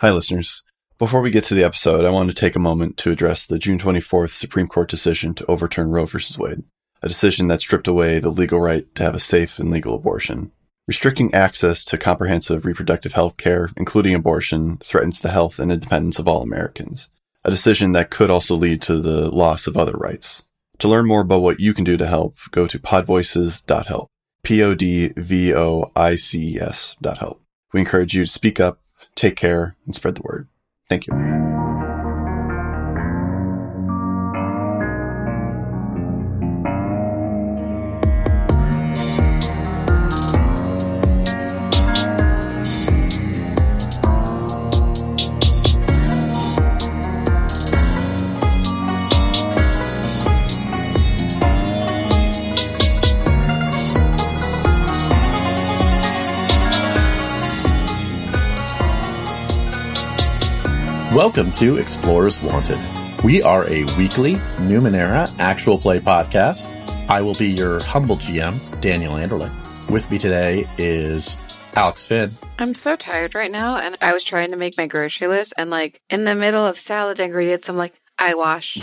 Hi, listeners. Before we get to the episode, I want to take a moment to address the June 24th Supreme Court decision to overturn Roe v. Wade, a decision that stripped away the legal right to have a safe and legal abortion. Restricting access to comprehensive reproductive health care, including abortion, threatens the health and independence of all Americans, a decision that could also lead to the loss of other rights. To learn more about what you can do to help, go to podvoices.help. P-O-D-V-O-I-C-E-S dot help. We encourage you to speak up, take care, and spread the word. Thank you. Welcome to Explorers Wanted. We are a weekly Numenera actual play podcast. I will be your humble GM, Daniel Anderle. With me today is Alex Finn. I'm so tired right now, and I was trying to make my grocery list, and like in the middle of salad ingredients, I'm like, I wash.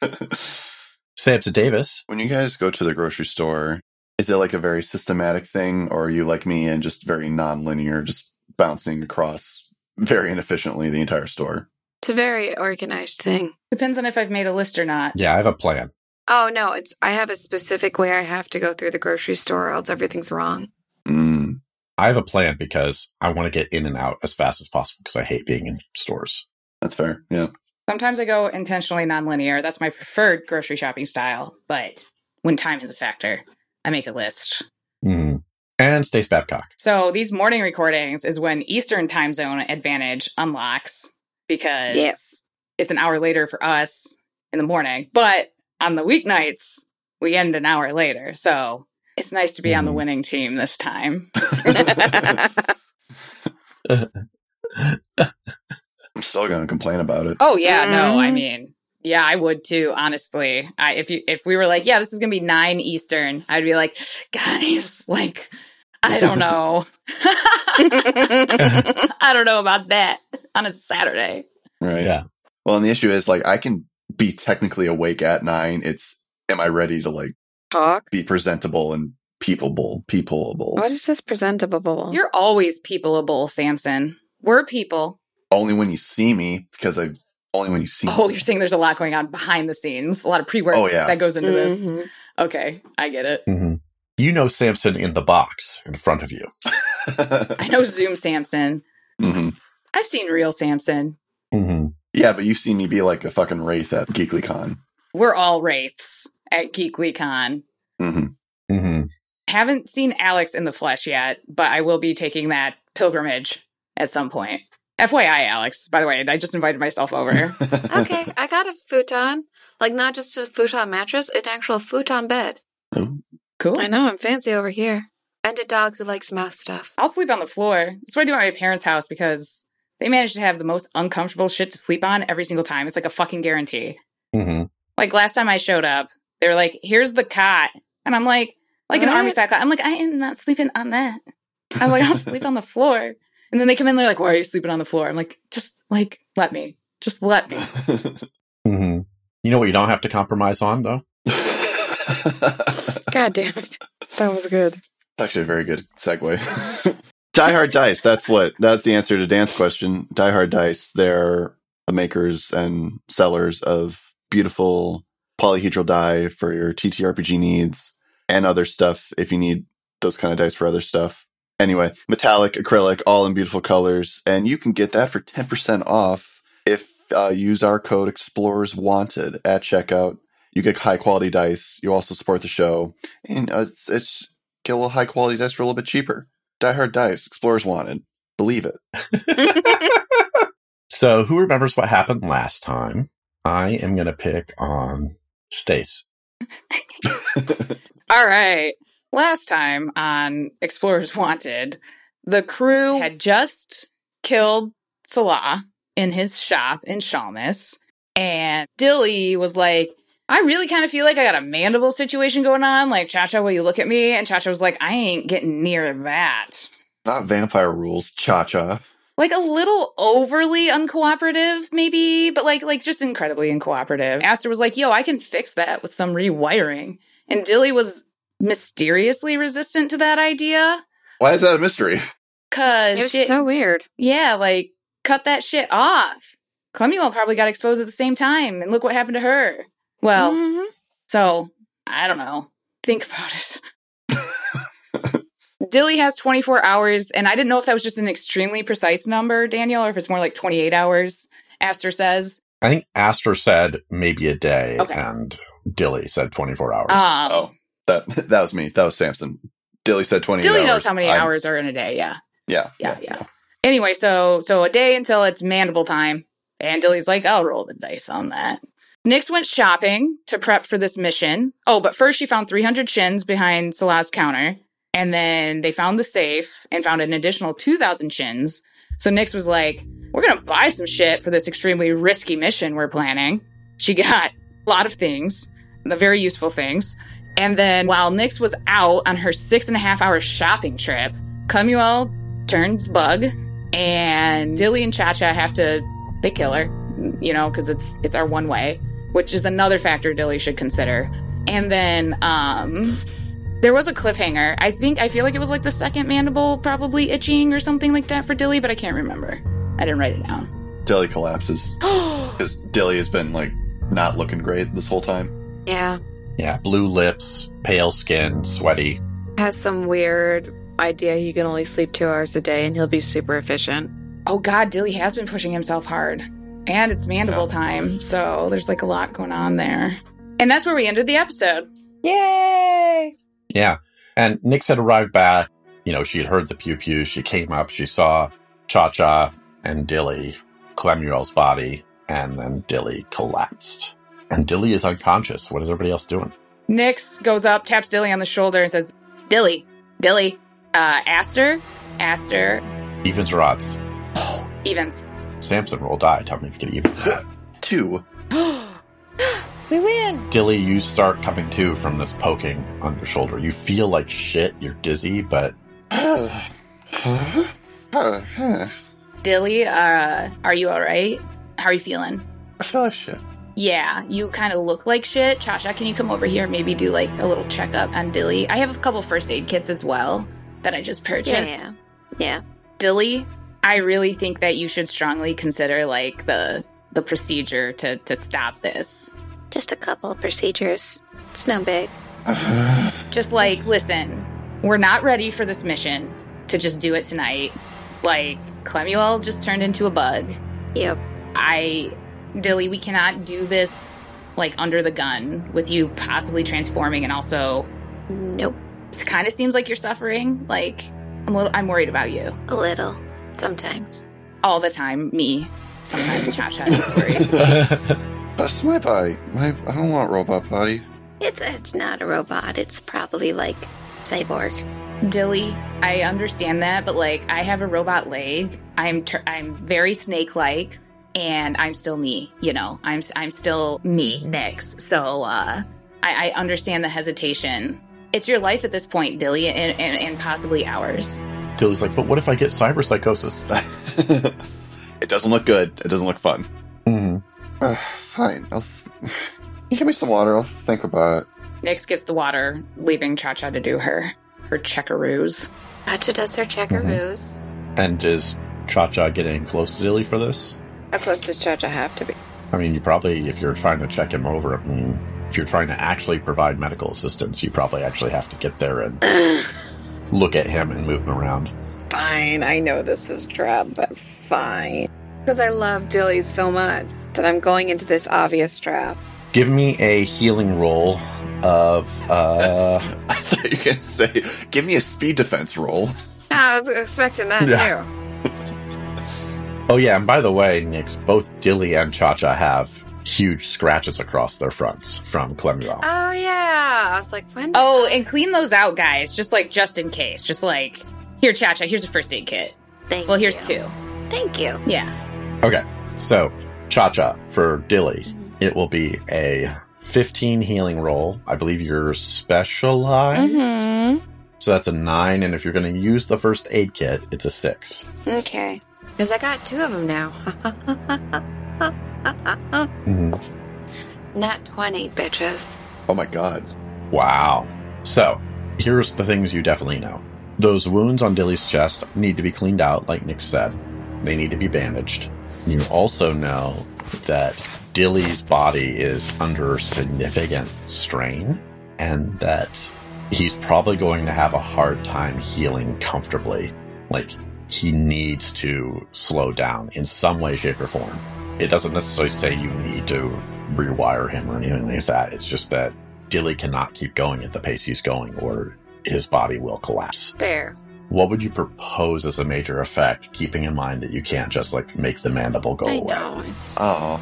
Samson Davis. When you guys go to the grocery store, is it like a very systematic thing, or are you like me and just very non-linear, just bouncing across very inefficiently the entire store? It's a very organized thing. Depends on if I've made a list or not. Yeah, I have a plan. Oh no, it's I have a specific way I have to go through the grocery store, or else everything's wrong. Mm. I have a plan because I want to get in and out as fast as possible because I hate being in stores. That's fair. Yeah. Sometimes I go intentionally nonlinear. That's my preferred grocery shopping style. But when time is a factor, I make a list. Mm. And Stace Babcock. So these morning recordings is when Eastern time zone advantage unlocks because Yep. it's an hour later for us in the morning. But on the weeknights, we end an hour later. So it's nice to be on the Mhm. winning team this time. I'm still going to complain about it. Oh yeah, no, I Mhm. mean, yeah, I would too. Honestly, I if you if we were like, yeah, this is gonna be nine Eastern, I'd be like, guys, like, I don't know, I don't know about that on a Saturday. Right. Yeah. Well, and the issue is like I can be technically awake at nine. It's am I ready to like Talk. be presentable and peopleable, peopleable? What is this presentable? You're always peopleable, Samson. We're people. Only when you see me because I only when you see. Oh, me. you're saying there's a lot going on behind the scenes, a lot of pre work Oh, yeah. that goes into this. Mhm. Okay, I get it. hmm You know Samson in the box in front of you. I know Zoom Samson. hmm I've seen real Samson. hmm Yeah, but you've seen me be like a fucking wraith at GeeklyCon. We're all wraiths at GeeklyCon. hmm hmm haven't seen Alex in the flesh yet, but I will be taking that pilgrimage at some point. FYI, Alex, by the way, I just invited myself over. Okay, I got a futon. Like not just a futon mattress, an actual futon bed. Cool. I know I'm fancy over here. And a dog who likes mouse stuff. I'll sleep on the floor. That's what I do at my parents' house because they manage to have the most uncomfortable shit to sleep on every single time. It's like a fucking guarantee. hmm Like last time I showed up, they were like, here's the cot. And I'm like, like an army style cot. I'm like, I am not sleeping on that. I'm like, I'll sleep on the floor. And then they come in, they're like, why are you sleeping on the floor? I'm like, just like, let me. Just let me. hmm You know what you don't have to compromise on though? God damn it. That was good. It's actually a very good segue. Die Hard Dice. That's what. That's the answer to Dan's question. Die Hard Dice. They're the makers and sellers of beautiful polyhedral die for your TTRPG needs and other stuff. If you need those kind of dice for other stuff. Anyway, metallic, acrylic, all in beautiful colors, and you can get that for ten percent off if uh, use our code Explorers Wanted at checkout. You get high quality dice. You also support the show, and uh, it's it's get a little high quality dice for a little bit cheaper. Die Hard Dice, Explorers Wanted. Believe it. So who remembers what happened last time? I am going to pick on Stace. All right. Last time on Explorers Wanted, the crew had just killed Salah in his shop in Shalmus. And Dilly was like, I really kind of feel like I got a mandible situation going on. Like, Chacha, will you look at me? And Chacha was like, I ain't getting near that. Not vampire rules, cha cha. like a little overly uncooperative, maybe, but like like just incredibly uncooperative. Aster was like, "Yo, I can fix that with some rewiring," and Dilly was mysteriously resistant to that idea Why is that a mystery? because It was so weird. yeah, like cut that shit off. Clemuel probably got exposed at the same time, and look what happened to her. Well, Mhm. so I don't know. Think about it. Dilly has 24 hours, and I didn't know if that was just an extremely precise number, Daniel, or if it's more like 28 hours. Aster says. I think Aster said maybe a day, Okay. and Dilly said 24 hours. Um, Oh, that that was me. That was Samson. Dilly said twenty. Dilly hours. knows how many I'm- hours are in a day. Yeah, Yeah, yeah, yeah. Anyway, so so a day until it's mandible time, and Dilly's like, "I'll roll the dice on that." Nyx went shopping to prep for this mission. Oh, but first she found 300 shins behind Salah's counter, and then they found the safe and found an additional 2,000 shins. So Nyx was like, "We're gonna buy some shit for this extremely risky mission we're planning." She got a lot of things, the very useful things. And then while Nyx was out on her six and a half hour shopping trip, Clemuel turns bug, and Dilly and Cha Cha have to they kill her, you know, because it's it's our one way, which is another factor Dilly should consider. And then um there was a cliffhanger. I think I feel like it was like the second mandible probably itching or something like that for Dilly, but I can't remember. I didn't write it down. Dilly collapses because Dilly has been like not looking great this whole time. Yeah. Yeah, blue lips, pale skin, sweaty. Has some weird idea he can only sleep two hours a day and he'll be super efficient. oh god, Dilly has been pushing himself hard. And it's mandible Yeah. time, so there's like a lot going on there. And that's where we ended the episode. Yay! Yeah. And Nyx had arrived back. You know, she had heard the pew pew. She came up. She saw Cha Cha and Dilly, Clemuel's body, and then Dilly collapsed. And Dilly is unconscious. What is everybody else doing? Nyx goes up, taps Dilly on the shoulder, and says, Dilly, Dilly, uh, Aster, Aster, Evens or odds? Evans. Samson roll die. Tell me if you get even. Two. We win. Dilly, you start coming to from this poking on your shoulder. You feel like shit. You're dizzy, but Dilly, uh, are you alright? How are you feeling? I feel like shit. Yeah, you kind of look like shit. Cha Cha, can you come over here? Maybe do like a little checkup on Dilly. I have a couple first aid kits as well that I just Yeah, purchased. yeah. Yeah. Dilly, I really think that you should strongly consider like the the procedure to to stop this. Just a couple of procedures. It's no big. Just like, listen, we're not ready for this mission to just do it tonight. Like, Clemuel just turned into a bug. Yep. I, Dilly, we cannot do this like under the gun with you possibly transforming and also Nope. it kind of seems like you're suffering. Like, I'm a little, I'm worried about you A little. Sometimes. all the time. Me, sometimes Cha Cha is worried. That's my body. My I don't want robot body. It's it's not a robot. It's probably like cyborg. Dilly, I understand that, but like I have a robot leg. I'm ter- I'm very snake-like and I'm still me, you know. I'm s- I'm still me, Nyx. So uh I, I understand the hesitation. It's your life at this point, Dilly, and, and, and possibly ours. Dilly's like, but what if I get cyber psychosis? it doesn't look good. It doesn't look fun. hmm Uh, fine. I'll th- you give me some water. I'll think about it. Nyx gets the water, leaving Cha Cha to do her her checkaroos. Cha Cha does her checkaroos. And is Cha Cha getting close to Dilly for this? How close does Cha Cha have to be? I mean, you probably, if you're trying to check him over, I mean, if you're trying to actually provide medical assistance, you probably actually have to get there and look at him and move him around. Fine. I know this is trap, but fine. Because I love Dilly so much that I'm going into this obvious trap. Give me a healing roll of, uh, I thought you were gonna say, give me a speed defense roll. I was expecting that Yeah. too. oh yeah, and by the way, Nyx, both Dilly and Cha Cha have huge scratches across their fronts from Clemuel. Oh yeah. I was like, when? Oh, and clean those out, guys. Just like just in case. Just like here, Cha Cha. Here's a first aid kit. thank you. Well, here's you. two. Thank you. Yeah. Okay, so Cha Cha for Dilly, it will be a 15 healing roll. I believe you're specialized. Mm-hmm. So that's a nine, and if you're going to use the first aid kit, it's a six. Okay. Because I got two of them now. Mhm. Not 20, bitches. Oh my god. Wow. So, here's the things you definitely know. Those wounds on Dilly's chest need to be cleaned out, like Nyx said. They need to be bandaged. You also know that Dilly's body is under significant strain and that he's probably going to have a hard time healing comfortably. Like, he needs to slow down in some way, shape, or form. It doesn't necessarily say you need to rewire him or anything like that. It's just that Dilly cannot keep going at the pace he's going, or his body will collapse. Fair. What would you propose as a major effect, keeping in mind that you can't just like make the mandible go I away? know. It's, Oh.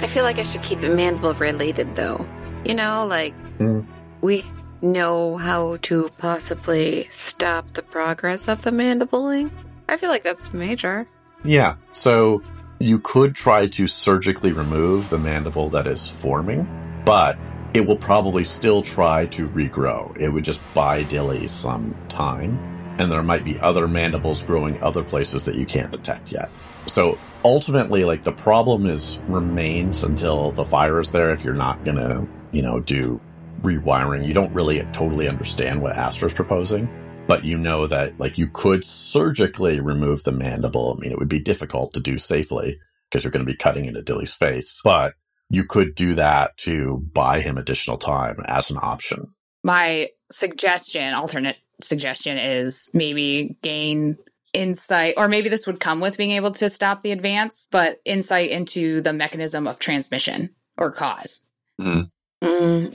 I feel like I should keep it mandible related, though. You know, like, Hmm. we know how to possibly stop the progress of the mandibling. I feel like that's major. Yeah. So you could try to surgically remove the mandible that is forming, but it will probably still try to regrow. It would just buy Dilly some time, and there might be other mandibles growing other places that you can't detect yet. So ultimately, like the problem is remains until the fire is there. If you're not gonna, you know, do rewiring, you don't really totally understand what Astra's proposing but you know that like you could surgically remove the mandible. I mean, it would be difficult to do safely because you're going to be cutting into Dilly's face, but you could do that to buy him additional time as an option. My suggestion, alternate suggestion, is maybe gain insight, or maybe this would come with being able to stop the advance, but insight into the mechanism of transmission or cause. Mm,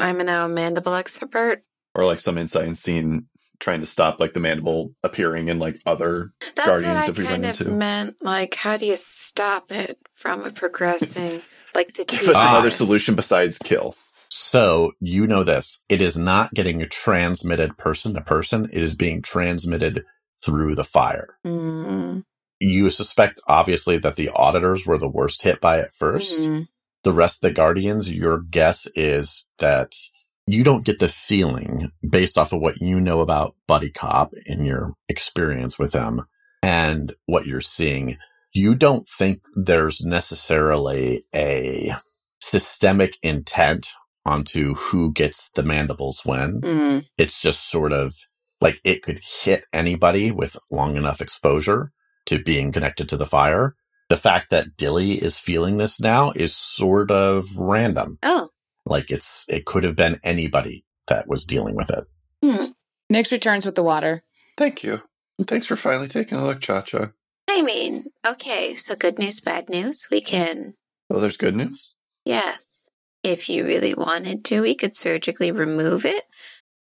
I'm now a mandible expert. Or like some insight and scene trying to stop like the mandible appearing in like other That's Guardians what I if we run kind of into. meant. Like, how do you stop it from progressing? like the give two us another eyes. solution besides kill. So you know this. It is not getting transmitted person to person. It is being transmitted through the fire. Mm, You suspect obviously that the auditors were the worst hit by it 1st mm, the rest of the guardians, your guess is that you don't get the feeling based off of what you know about Buddy Cop in your experience with him and what you're seeing. You don't think there's necessarily a systemic intent onto who gets the mandibles when. mm. It's just sort of like it could hit anybody with long enough exposure to being connected to the fire. The fact that Dilly is feeling this now is sort of random. Oh, Like it's, it could have been anybody that was dealing with it. hmm. Nyx returns with the water. Thank you. And thanks for finally taking a look, Cha Cha. I mean, okay, so good news, bad news. We can, Well, there's good news. yes, if you really wanted to, we could surgically remove it,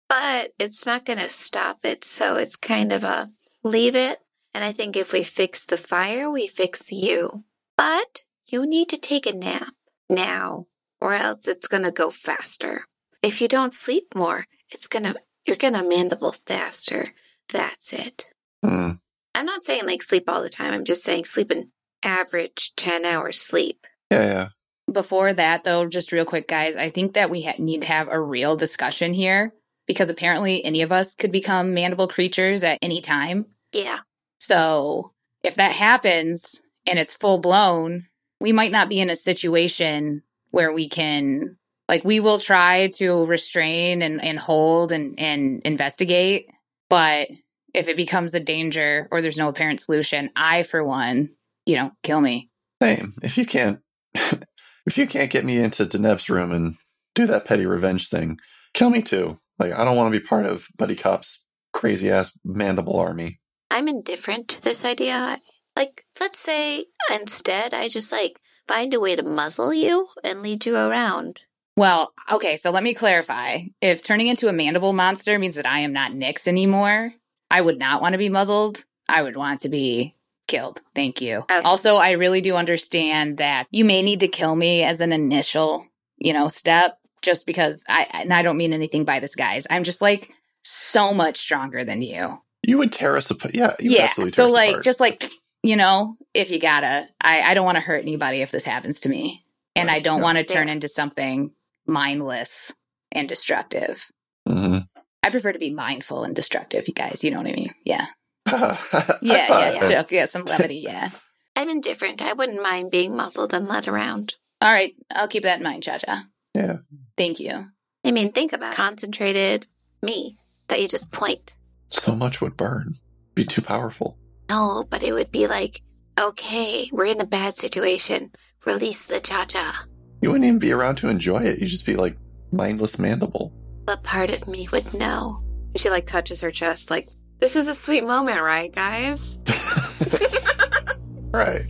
but it's not going to stop it. So it's kind of a leave it. And I think if we fix the fire, we fix you. But you need to take a nap now, or else it's going to go faster. If you don't sleep more, it's going to, you're going to mandible faster. That's it. Hmm. I'm not saying like sleep all the time. I'm just saying sleep an average 10 hours sleep. Yeah, yeah. Before that, though, just real quick, guys, I think that we ha- need to have a real discussion here because apparently any of us could become mandible creatures at any time. Yeah. So if that happens and it's full blown, we might not be in a situation where we can, like, we will try to restrain and, and hold and, and investigate. But if it becomes a danger or there's no apparent solution, I, for one, you know, kill me. Same. If you can't, if you can't get me into Deneb's room and do that petty revenge thing, kill me too. Like I don't want to be part of Buddy Cop's crazy ass mandible army. I'm indifferent to this idea. Like, let's say instead I just like find a way to muzzle you and lead you around. Well, okay, so let me clarify. If turning into a mandible monster means that I am not Nyx anymore, I would not want to be muzzled. I would want to be killed. Thank you. Okay. Also, I really do understand that you may need to kill me as an initial, you know, step just because I and I don't mean anything by this guys. I'm just like so much stronger than you. You would tear us apart. Yeah, you would yeah. absolutely tear So us like apart. just like, you know, if you gotta, I, I don't want to hurt anybody if this happens to me. And I don't Yeah. want to turn Yeah. into something mindless and destructive. Mhm. I prefer to be mindful and destructive, you guys. You know what I mean? Yeah. High Yeah, yeah, yeah. Joke. Yeah, some levity, yeah. I'm indifferent. I wouldn't mind being muzzled and led around. All right, I'll keep that in mind, Cha Cha. Yeah. Thank you. I mean, think about concentrated me that you just point. So much would burn. Be too powerful. No, but it would be like, okay, we're in a bad situation. Release the cha cha. You wouldn't even be around to enjoy it. You'd just be like mindless mandible. But part of me would know. She like touches her chest, like, this is a sweet moment, right, guys? right.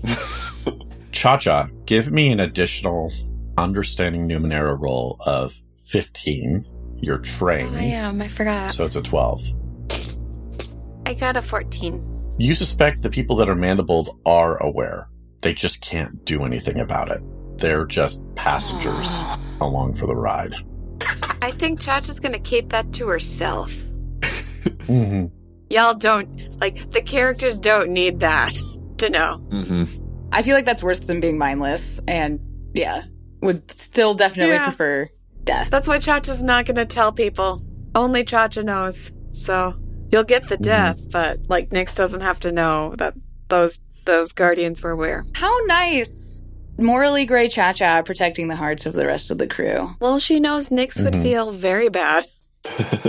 Cha Cha, give me an additional understanding Numenera roll of 15. You're trained. Oh, I am. I forgot. So it's a 12. I got a 14. You suspect the people that are mandibled are aware. They just can't do anything about it. They're just passengers along for the ride. I think Chacha's gonna keep that to herself. Mm-hmm. Y'all don't, like, the characters don't need that to know. hmm I feel like that's worse than being mindless, and yeah, would still definitely Yeah. prefer death. That's why Chacha's not gonna tell people. Only Chacha knows. So you'll get the death, but like Nyx doesn't have to know that those those guardians were where. How nice. Morally gray Cha Cha protecting the hearts of the rest of the crew. Well, she knows Nyx would Mhm. feel very bad.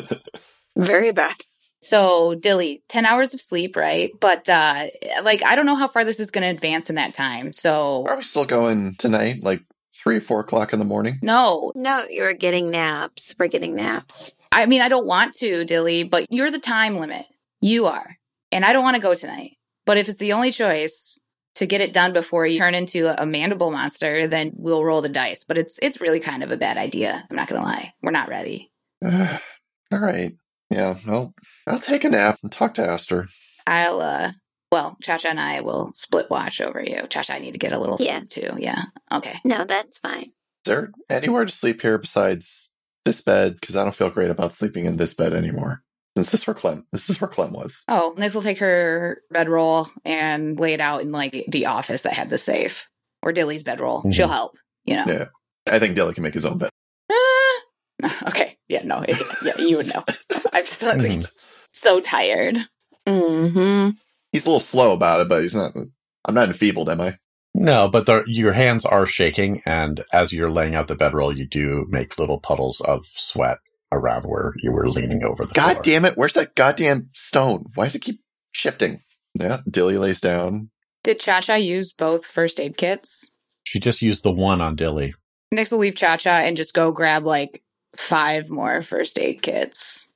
Very bad. So, Dilly, 10 hours of sleep, right? But, uh, like, I don't know how far this is going to advance in that time. So, Are we still going tonight? Like three, four o'clock in the morning? no. No, you're getting naps. We're getting naps. I mean, I don't want to, Dilly, but you're the time limit. You are. And I don't want to go tonight. But if it's the only choice to get it done before you turn into a mandible monster, then we'll roll the dice. But it's it's really kind of a bad idea. I'm not going to lie. We're not ready. All right. Yeah. Well, I'll take a nap and talk to Aster. I'll, uh, well, Cha Cha and I will split watch over you. Cha Cha, I need to get a little sleep Yes. too. Yeah. Okay. No, that's fine. Is there anywhere to sleep here besides this bed? Because I don't feel great about sleeping in this bed anymore. Since this is where Clem, this is where Clem was. Oh, Nix will take her bedroll and lay it out in like the office that had the safe or Dilly's bedroll. Mhm. She'll help, you know. Yeah. I think Dilly can make his own bed. Ah! okay. Yeah, no. it- yeah, you would know. I'm just like, Mhm. so tired. Mm-hmm. He's a little slow about it, but he's not. I'm not enfeebled, am I? No, but the, your hands are shaking, and as you're laying out the bedroll, you do make little puddles of sweat around where you were leaning over the God floor. damn it! Where's that goddamn stone? Why does it keep shifting? Yeah. Dilly lays down. Did Cha Cha use both first aid kits? She just used the one on Dilly. Nix will leave Cha Cha and just go grab like five more first aid kits.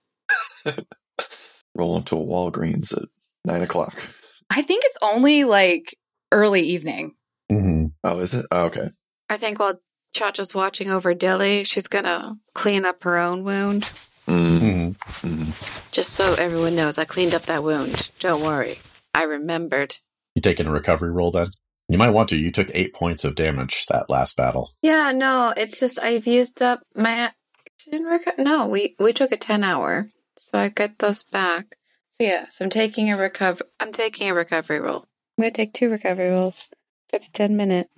Roll into a Walgreens at nine o'clock. I think it's only like early evening. Mm-hmm. Oh, is it? Oh, okay. I think while Chacha's watching over Dilly, she's gonna clean up her own wound. Mm, Mm-hmm. mm. Just so everyone knows, I cleaned up that wound. Don't worry. I remembered. You taking a recovery roll then? You might want to. You took eight points of damage that last battle. Yeah, no, it's just I've used up my action reco- No, we we took a ten hour, so I get those back. So yeah, so I'm taking a recover. I'm taking a recovery roll. I'm gonna take two recovery rolls for the ten minute.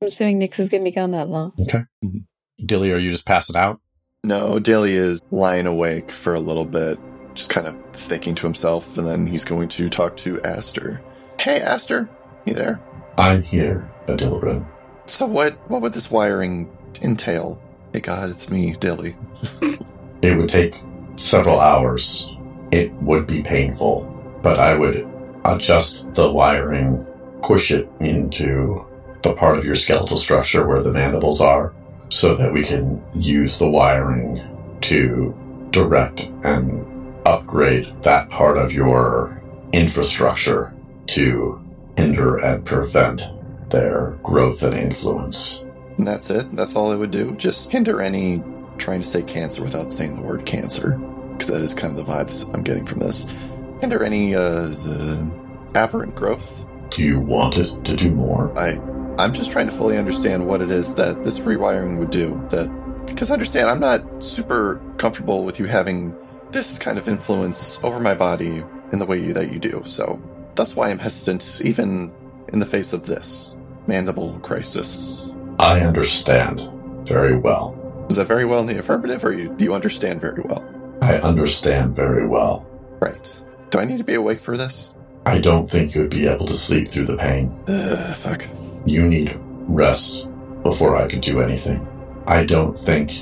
I'm assuming Nix is gonna be gone that long. Okay. Mm-hmm. Dilly, are you just passing out? No, Dilly is lying awake for a little bit, just kind of thinking to himself, and then he's going to talk to Aster. Hey, Aster, you there? I'm here, Adilbrin. So what? What would this wiring entail? Hey God, it's me, Dilly. It would take several hours. It would be painful, but I would adjust the wiring, push it into the part of your skeletal structure where the mandibles are, so that we can use the wiring to direct and upgrade that part of your infrastructure to hinder and prevent their growth and influence. And that's it. That's all it would do. Just hinder any trying to say cancer without saying the word cancer, because that is kind of the vibe I'm getting from this. Hinder any uh, the aberrant growth. Do you want it to do more? I I'm just trying to fully understand what it is that this rewiring would do. That because understand, I'm not super comfortable with you having this kind of influence over my body in the way you, that you do. So that's why I'm hesitant, even in the face of this mandible crisis. I understand very well. Is that very well in the affirmative, or you, do you understand very well? I understand very well. Right. Do I need to be awake for this? I don't think you would be able to sleep through the pain. Ugh, fuck. You need rest before I could do anything. I don't think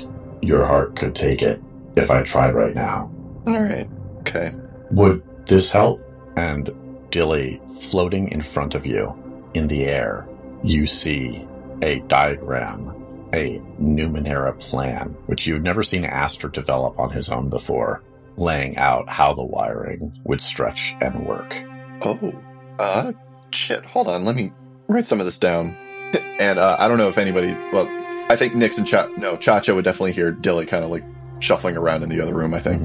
your heart could take it if I tried right now. All right. Okay. Would this help? And Dilly, floating in front of you in the air, you see a diagram, a Numenera plan, which you've never seen Aster develop on his own before, laying out how the wiring would stretch and work. Oh. Uh. Shit. Hold on. Let me write some of this down. and uh, I don't know if anybody. Well, I think Nix and Cha. No, Chacha would definitely hear Dilly kind of like shuffling around in the other room. I think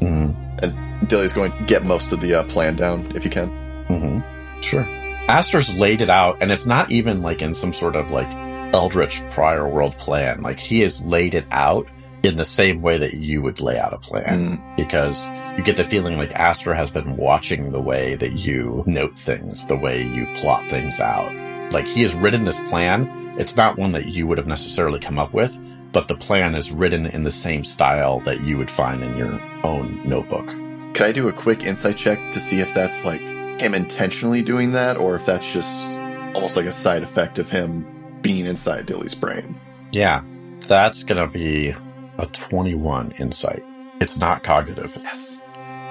Mm-hmm. Dilly's going to get most of the uh, plan down if you can. Mm-hmm. Sure. Aster's laid it out, and it's not even like in some sort of like eldritch prior world plan. Like he has laid it out in the same way that you would lay out a plan, Mm. because you get the feeling like Aster has been watching the way that you note things, the way you plot things out. Like he has written this plan. It's not one that you would have necessarily come up with, but the plan is written in the same style that you would find in your own notebook. Could I do a quick insight check to see if that's like him intentionally doing that, or if that's just almost like a side effect of him being inside Dilly's brain? Yeah, that's gonna be a 21 insight. It's not cognitive. Yes.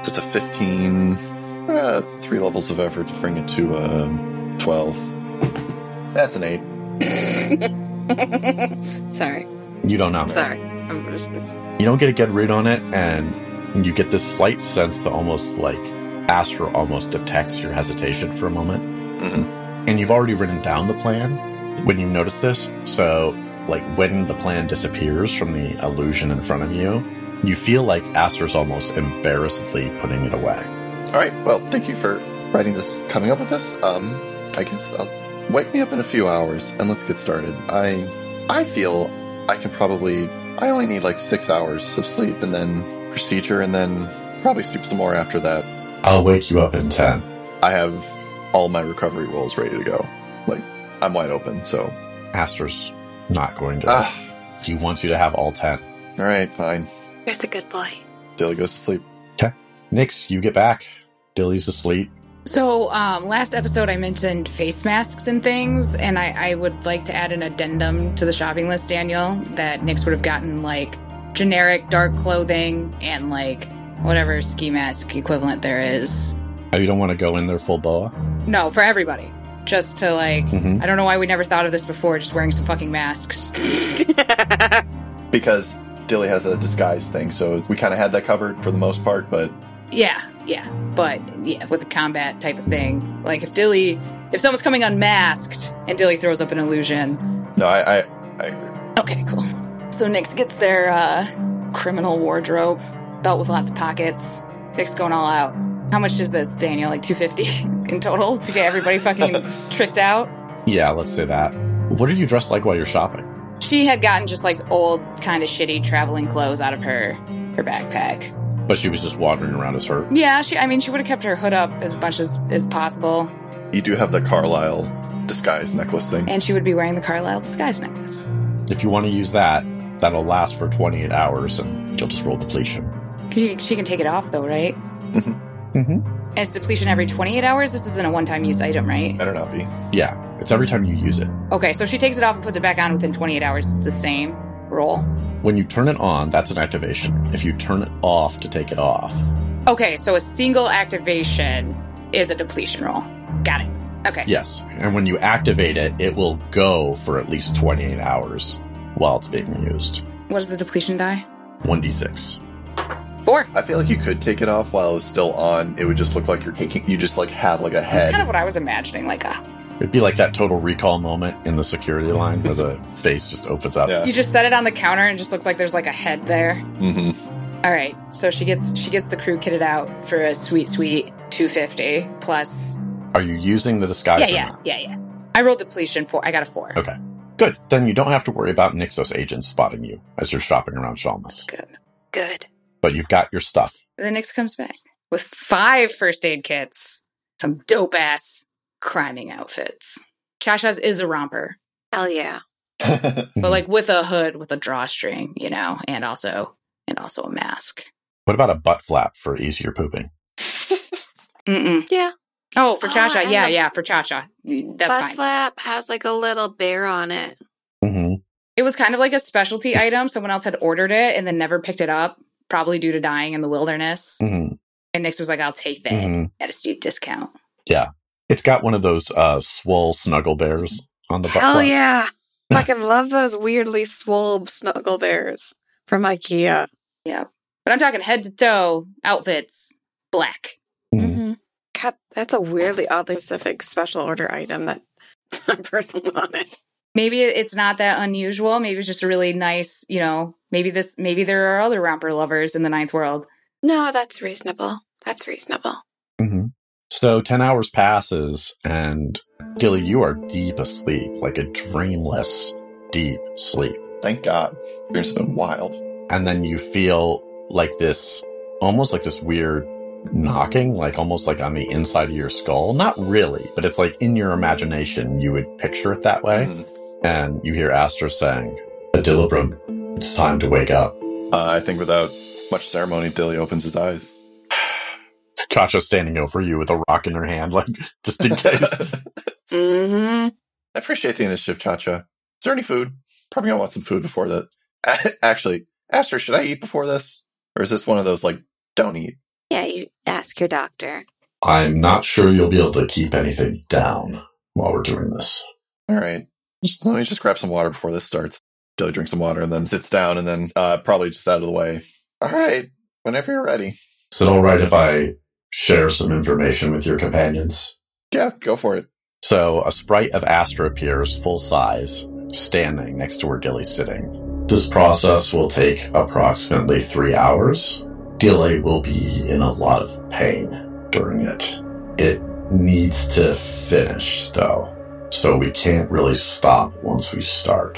It's a 15. Uh, three levels of effort to bring it to um, 12. That's an 8. Sorry. You don't know. Sorry. I'm just, You don't get a good read on it, and you get this slight sense that almost like Astra almost detects your hesitation for a moment. Mhm. And you've already written down the plan when you notice this. So, like, when the plan disappears from the illusion in front of you, you feel like Astra's almost embarrassedly putting it away. All right. Well, thank you for writing this, coming up with this. Um, I guess I'll wake me up in a few hours and let's get started. I, I feel I can probably. I only need like six hours of sleep and then procedure and then probably sleep some more after that. I'll wake you up in 10. I have all my recovery rolls ready to go. Like I'm wide open. So Astra's not going to. ah, He wants you to have all 10. all right, fine. Here's a good boy. Dilly goes to sleep. Okay. Nix, you get back. Dilly's asleep. So, um, last episode I mentioned face masks and things, and I, I would like to add an addendum to the shopping list, Daniel, that Nix would have gotten like generic dark clothing and like whatever ski mask equivalent there is. Oh, you don't want to go in there full boa? No, for everybody. Just to like, Mm-hmm. I don't know why we never thought of this before, just wearing some fucking masks. because Dilly has a disguise thing, so we kind of had that covered for the most part. But Yeah, yeah. But yeah, with a combat type of thing. Like if Dilly, if someone's coming unmasked and Dilly throws up an illusion, no, I, I, I agree. Okay, cool. So Nyx gets their uh, criminal wardrobe, belt with lots of pockets. Nyx going all out. How much is this, Daniel? Like 250 in total to get everybody fucking tricked out? Yeah, let's say that. What are you dressed like while you're shopping? She had gotten just like old, kind of shitty traveling clothes out of her her backpack. But she was just wandering around as her. Yeah, she. I mean, she would have kept her hood up as much as as possible, You do have the Carlisle disguise necklace thing. and she would be wearing the Carlisle disguise necklace. If you want to use that, that'll last for 28 hours and you'll just roll depletion. She, she can take it off though, right? Mm-hmm. Mm-hmm. And it's depletion every 28 hours. This isn't a one-time use item, right? Better not be. Yeah, it's every time you use it. Okay, so she takes it off and puts it back on within 28 hours. It's the same roll. When you turn it on, that's an activation. If you turn it off to take it off, Okay, so a single activation is a depletion roll. Got it. Okay. yes. And when you activate it, it will go for at least 28 hours while it's being used. What is the depletion die? 1d6. Four. I feel like you could take it off while it's still on. It would just look like you're taking. You just like have like a head. That's kind of what I was imagining. Like, a. It'd be like that total recall moment in the security line where the face just opens up. Yeah. you just set it on the counter and it just looks like there's like a head there. hmm All right, so she gets she gets the crew kitted out for a sweet sweet 250 plus. Are you using the disguise Yeah, or yeah, not? yeah, yeah. I rolled depletion four. I got a four. Okay. Good. Then you don't have to worry about Nixos agents spotting you as you're shopping around Shalmas. Good. Good. But you've got your stuff. The Nyx comes back with five first aid kits, some dope ass criming outfits. Cha Cha's is a romper, Hell yeah. but like with a hood with a drawstring, you know, and also and also a mask. What about a butt flap for easier pooping? Mm-mm. Yeah. Oh, for Oh, Cha Cha. and Yeah, yeah, for Cha Cha. That's Butt fine. flap has like a little bear on it. hmm It was kind of like a specialty item. Someone else had ordered it and then never picked it up, probably due to dying in the wilderness. hmm And Nix was like, I'll take that hmm at a steep discount. Yeah. It's got one of those uh, swole snuggle bears on the butt. Hell flap. yeah. Fucking love those weirdly swole snuggle bears from IKEA. Yeah. But I'm talking head to toe outfits, black. Mhm. Mm-hmm. God, that's a weirdly oddly specific special order item that I personally wanted. Maybe it's not that unusual. Maybe it's just a really nice, you know, maybe this, maybe there are other romper lovers in the ninth world. No, that's reasonable. That's reasonable. hmm So 10 hours passes, and Dilly, you are deep asleep, like a dreamless, deep sleep. Thank God. Dreams have been wild. And then you feel like this, almost like this weird knocking, like almost like on the inside of your skull. Not really, but it's like in your imagination, you would picture it that way. Mhm. And you hear Astra saying, Adilibrum, it's time to wake up. Uh, I think without much ceremony, Dilly opens his eyes. Chacha standing over you with a rock in her hand, like just in case. Mm-hmm. I appreciate the initiative, Cha Cha. Is there any food? Probably gonna want some food before that. Actually, ask her, should I eat before this? Or is this one of those like, don't eat? Yeah, you ask your doctor. I'm not sure you'll be able to keep anything down while we're doing this. All right. Just let me just grab some water before this starts. Dilly drinks some water and then sits down and then uh, probably just out of the way. All right. Whenever you're ready. Is it all right if I share some information with your companions? Yeah, go for it. So a sprite of Astra appears full size, standing next to where Dilly's sitting. This process will take approximately three hours. Dilly will be in a lot of pain during it. It needs to finish, though, so we can't really stop once we start.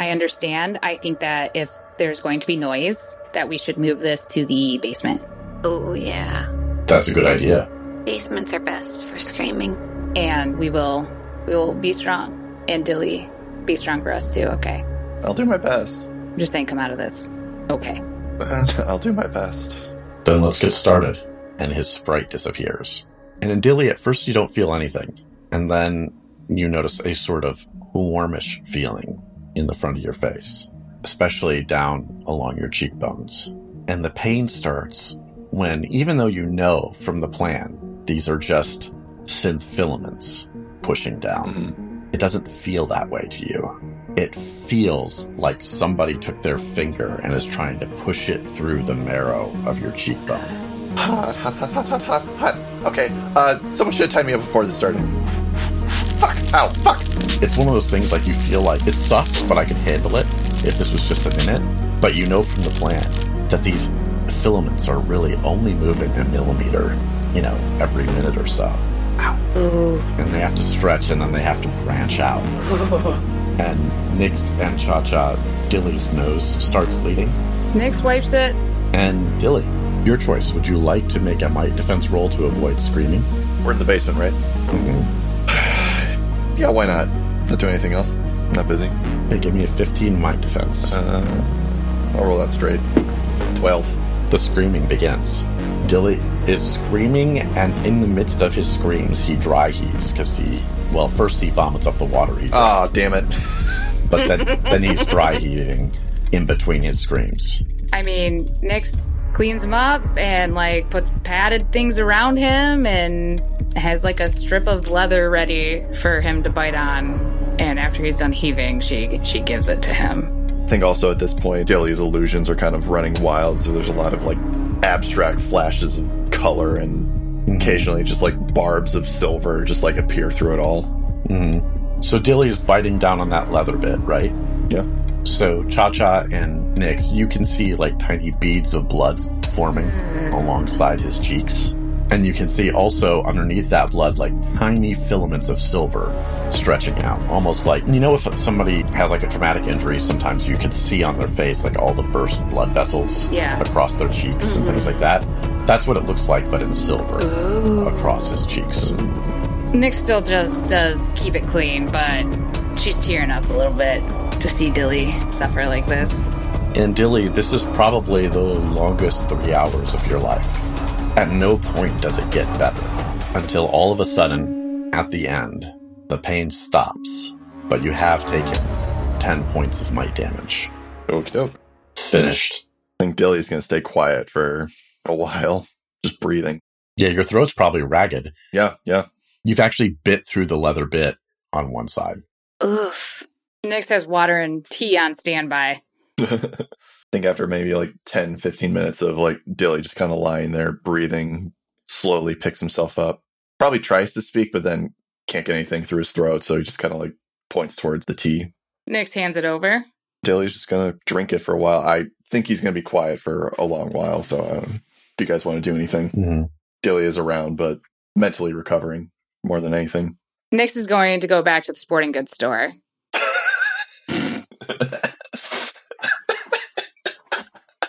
I understand. I think that if there's going to be noise, that we should move this to the basement. Oh, yeah. That's a good idea. Basements are best for screaming. And we will we will be strong. And Dilly, be strong for us too, okay? I'll do my best. I'm just saying come out of this. Okay. I'll do my best. Then let's get started. And his sprite disappears. And in Dilly, at first you don't feel anything. And then you notice a sort of warmish feeling in the front of your face, especially down along your cheekbones. And the pain starts when, even though you know from the plan, these are just synth filaments pushing down, Mhm. it doesn't feel that way to you. It feels like somebody took their finger and is trying to push it through the marrow of your cheekbone. Hot, hot, hot, hot, hot, hot, hot. Okay, uh, someone should have tied me up before this started. Fuck! Ow! Fuck! It's one of those things like you feel like it sucks, but I can handle it if this was just a minute. But you know from the plan that these filaments are really only moving a millimeter, you know, every minute or so. Ooh. And they have to stretch and then they have to branch out. And Nyx and Cha Cha, Dilly's nose starts bleeding. Nix wipes it. And Dilly, your choice. Would you like to make a might defense roll to avoid screaming? We're in the basement, right? Mm-hmm. Yeah, why not? Not doing anything else. Not busy. Hey, give me a 15 might defense. Uh, I'll roll that straight. Twelve. The screaming begins. Dilly is screaming, and in the midst of his screams, he dry heaves because he, well, first he vomits up the water heater, Ah, damn it. but then, then he's dry heaving in between his screams. I mean, Nix cleans him up and like puts padded things around him and has like a strip of leather ready for him to bite on. And after he's done heaving, she she gives it to him. I think also at this point, Dilly's illusions are kind of running wild, so there's a lot of like abstract flashes of color and occasionally just like barbs of silver just like appear through it all. hmm So Dilly is biting down on that leather bit, right? Yeah. So Cha Cha and Nyx, you can see like tiny beads of blood forming alongside his cheeks. And you can see also underneath that blood like tiny filaments of silver stretching out. Almost like, you know, if somebody has like a traumatic injury, sometimes you can see on their face like all the burst blood vessels Yeah. across their cheeks and things like mm-hmm. that. That's what it looks like, but in silver Ooh. across his cheeks. Nyx still just does keep it clean, but she's tearing up a little bit to see Dilly suffer like this. And Dilly, this is probably the longest three hours of your life. At no point does it get better. until all of a sudden, at the end, the pain stops, but you have taken 10 points of might damage. Okie doke. It's finished. I think Dilly's going to stay quiet for a while, just breathing. Yeah, your throat's probably ragged. Yeah, yeah. You've actually bit through the leather bit on one side. Oof. Nyx has water and tea on standby. I think after maybe like 10, 15 minutes of like Dilly just kind of lying there breathing, slowly picks himself up. Probably tries to speak, but then can't get anything through his throat. So he just kind of like points towards the tea. Nyx hands it over. Dilly's just going to drink it for a while. I think he's going to be quiet for a long while. So um, if you guys want to do anything, Mm-hmm. Dilly is around, but mentally recovering more than anything. Nyx is going to go back to the sporting goods store.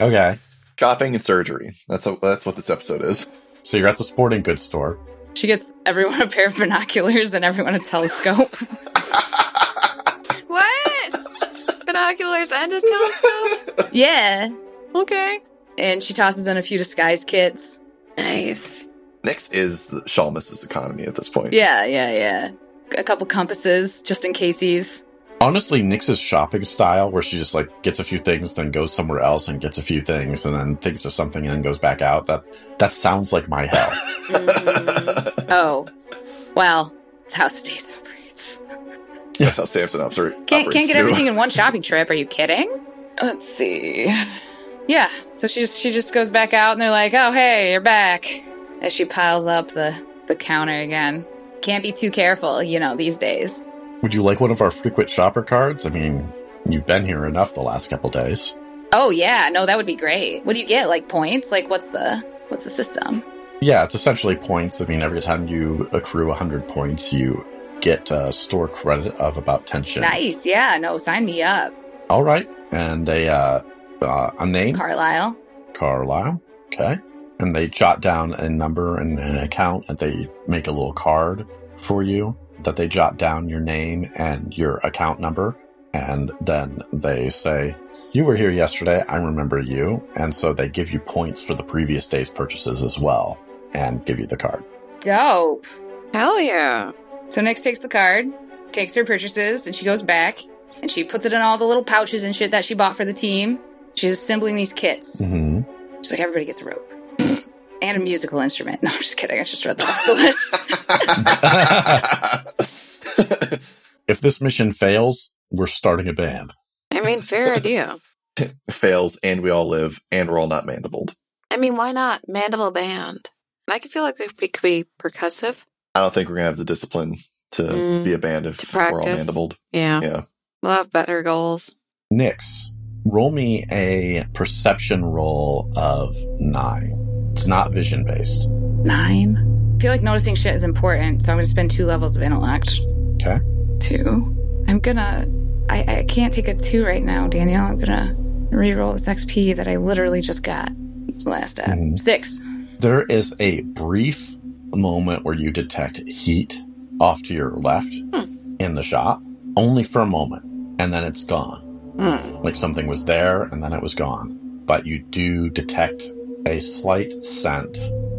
Okay. Shopping and surgery. That's a, that's what this episode is. So you're at the sporting goods store. She gets everyone a pair of binoculars and everyone a telescope. What? Binoculars and a telescope? yeah. Okay. And she tosses in a few disguise kits. Nice. Next is the Shalmus's economy at this point. Yeah, yeah, yeah. A couple compasses just in case he's. Honestly, Nyx's shopping style, where she just like gets a few things, then goes somewhere else and gets a few things, and then thinks of something and then goes back out. That that sounds like my hell. Mm-hmm. Oh, well, it's how Stace operates. That's how Samson operates. Can't, can't get too. everything in one shopping trip. Are you kidding? Let's see. Yeah. So she just she just goes back out, and they're like, "Oh, hey, you're back." As she piles up the the counter again. Can't be too careful, you know, these days. Would you like one of our frequent shopper cards? I mean, you've been here enough the last couple days. Oh yeah, no, that would be great. What do you get? Like points? Like what's the what's the system? Yeah, it's essentially points. I mean, every time you accrue 100 points, you get a store credit of about 10 shillings. Nice. Yeah. No, sign me up, All right. And they uh, uh, a name? Carlisle. Carlisle. Okay. And they jot down a number and an account and they make a little card for you that they jot down your name and your account number. And then they say, You were here yesterday. I remember you. And so they give you points for the previous day's purchases as well and give you the card. Dope. Hell yeah. So Nyx takes the card, takes her purchases, and she goes back and she puts it in all the little pouches and shit that she bought for the team. She's assembling these kits. hmm She's like, everybody gets a rope. and a musical instrument. No, I'm just kidding. I just read that off the list. if this mission fails, we're starting a band. I mean, fair idea. Fails, and we all live, and we're all not mandibled. I mean, why not? Mandible band. I could feel like they could be, percussive. I don't think we're gonna have the discipline to Mm, be a band if we're all mandibled. Yeah. Yeah. We'll have better goals. Nyx, roll me a perception roll of nine. It's not vision based. Nine. I feel like noticing shit is important, so I'm gonna spend two levels of intellect. Okay. Two. I'm gonna. I, I can't take a two right now, Danielle. I'm gonna re-roll this XP that I literally just got last app. Mhm. Six. There is a brief moment where you detect heat off to your left in the shop, only for a moment, and then it's gone. Hmm. Like something was there and then it was gone. But you do detect a slight scent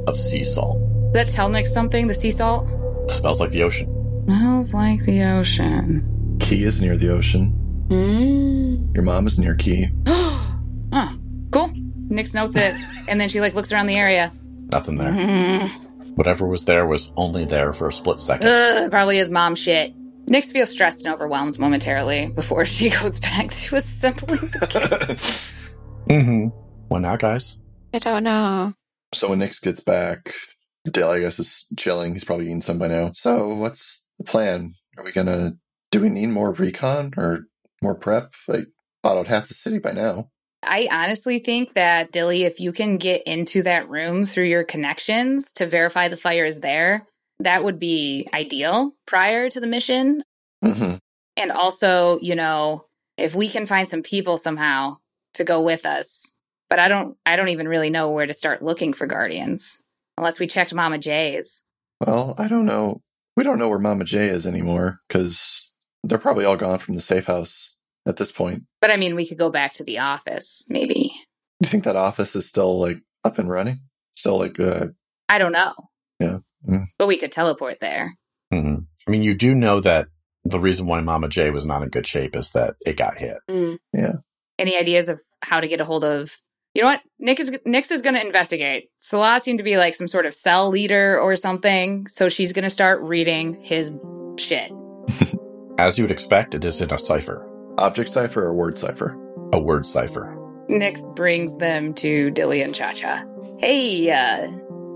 of sea salt. Does that tell Nick something? The sea salt It smells like the ocean. smells like the ocean. Key is near the ocean. Mm. Your mom is near Key. oh, cool. Nyx notes it, and then she like looks around the area. Nothing there. Mm. Whatever was there was only there for a split second. Ugh, probably his mom shit. Nyx feels stressed and overwhelmed momentarily before she goes back to assembling the kits. Mm-hmm. Well, now, guys. I don't know. So when Nyx gets back, Dale, I guess, is chilling. He's probably eaten some by now. So what's the plan? Are we gonna do we need more recon or more prep? Like bought out half the city by now. I honestly think that Dilly, if you can get into that room through your connections to verify the fire is there, that would be ideal prior to the mission. Mm-hmm. And also, you know, if we can find some people somehow to go with us. But I don't I don't even really know where to start looking for guardians unless we checked Mama J's. Well, I don't know. We don't know where Mama J is anymore because they're probably all gone from the safe house at this point. But I mean, we could go back to the office maybe. Do you think that office is still like up and running? Still like uh I don't know. I But we could teleport there. Mhm. I mean, you do know that the reason why Mama J was not in good shape is that it got hit. Mm. Any ideas of how to get a hold of? You know what? Nick is Nyx is going to investigate. Salah seemed to be like some sort of cell leader or something, so she's going to start reading his shit. As you would expect, it is in a cipher, Object cipher or word cipher? a word cipher. Nyx brings them to Dilly and Cha Cha. Hey, uh,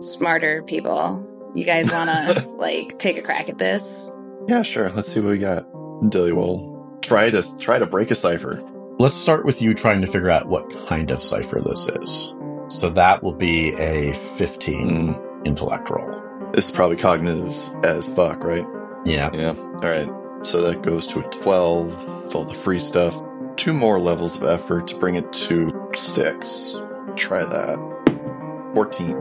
smarter people, you guys want to like take a crack at this? Yeah, sure. Let's see what we got. Dilly will try to try to break a cipher. Let's start with you trying to figure out what kind of cipher this is. So that will be a 15 Mm, intellect roll. this is probably cognitives as fuck, right? Yeah. Yeah. All right. So that goes to a 12. It's all the free stuff. Two more levels of effort to bring it to six. Try that. 14.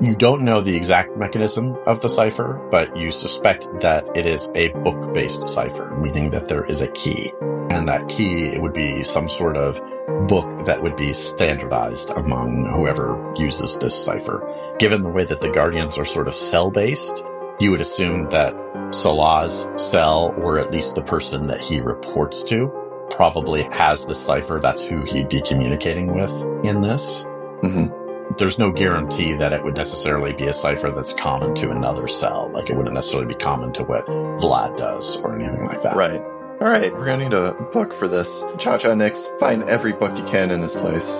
You don't know the exact mechanism of the cipher, but you suspect that it is a book based cipher, meaning that there is a key. And that key it would be some sort of book that would be standardized among whoever uses this cipher. Given the way that the Guardians are sort of cell based, you would assume that Salah's cell, or at least the person that he reports to, probably has the cipher. That's who he'd be communicating with in this hmm there's no guarantee that it would necessarily be a cipher that's common to another cell. Like it wouldn't necessarily be common to what Vlad does or anything like that. Right. All right. We're going to need a book for this. Cha Cha Nyx, find every book you can in this place.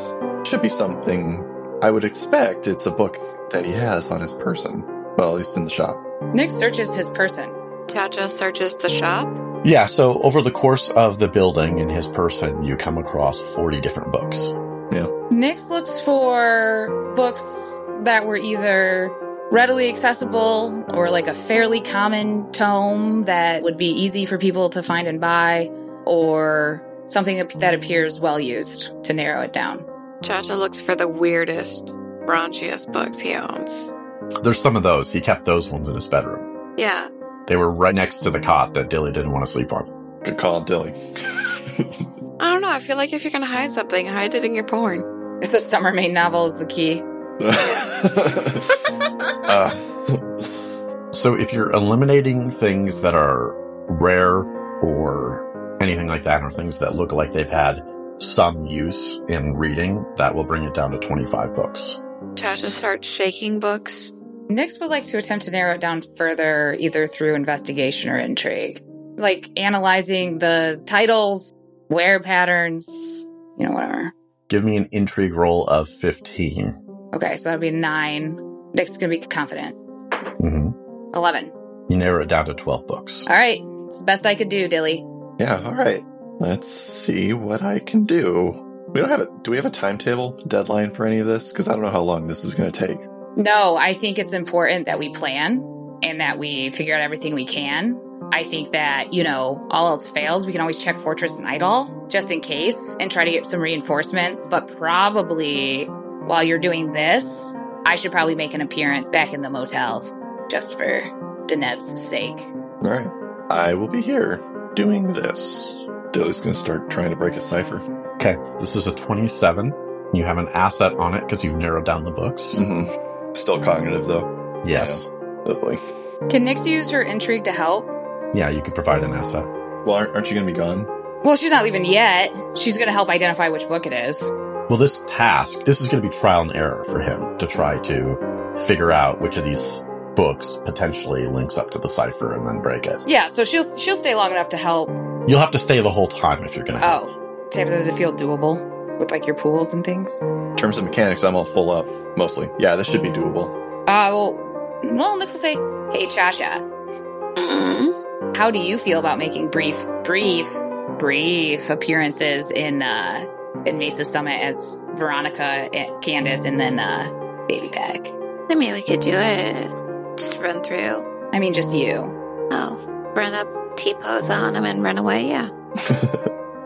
Should be something I would expect it's a book that he has on his person. Well, at least in the shop. Nyx searches his person. Cha Cha searches the shop. Yeah. So over the course of the building in his person, you come across 40 different books. Yeah. Nix looks for books that were either readily accessible or like a fairly common tome that would be easy for people to find and buy, or something that appears well used to narrow it down. Cha Cha looks for the weirdest, raunchiest books he owns. There's some of those. He kept those ones in his bedroom. Yeah. They were right next to the cot that Dilly didn't want to sleep on. Good call, Dilly. I don't know. I feel like if you're going to hide something, hide it in your porn. It's a summer maid novel is the key. uh, So if you're eliminating things that are rare or anything like that, or things that look like they've had some use in reading, that will bring it down to 25 books. Cha Cha starts shaking books. Nyx would like to attempt to narrow it down further, either through investigation or intrigue. Like analyzing the titles, wear patterns, you know, whatever. Give me an intrigue roll of 15. Okay, so that'd be nine. Nyx is gonna be confident. hmm 11. You narrow it down to 12 books. All right, it's the best I could do, Dilly. yeah, all right. Let's see what I can do. We don't have a. Do we have a timetable deadline for any of this? Because I don't know how long this is going to take. No, I think it's important that we plan and that we figure out everything we can. I think that, you know, all else fails, we can always check Fortress Night All just in case and try to get some reinforcements. But probably while you're doing this, I should probably make an appearance back in the motel just for Deneb's sake. All right. I will be here doing this. Dilly's going to start trying to break a cipher. Okay, this is a 27. You have an asset on it because you've narrowed down the books. hmm Still cognitive, though. Yes. Oh, boy. Can Nyx use her intrigue to help? Yeah, you could provide an asset. Well, aren't, aren't you going to be gone? Well, she's not leaving yet. She's going to help identify which book it is. Well, this task, this is going to be trial and error for him to try to figure out which of these books potentially links up to the cipher and then break it. Yeah, so she'll she'll stay long enough to help. You'll have to stay the whole time if you're going to help. Oh, Sam, does it feel doable with like your pools and things? In terms of mechanics, I'm all full up, mostly. Yeah, this should be doable. Uh, well, well, Nyx will say, "Hey, Cha Cha, Mm-hmm. how do you feel about making brief, brief, brief appearances in uh in Mesa Summit as Veronica, and Candace, and then uh Baby Pack? I mean, we could do it. Just run through. I mean, just you. Oh, run up, T pose on him, and run away. Yeah.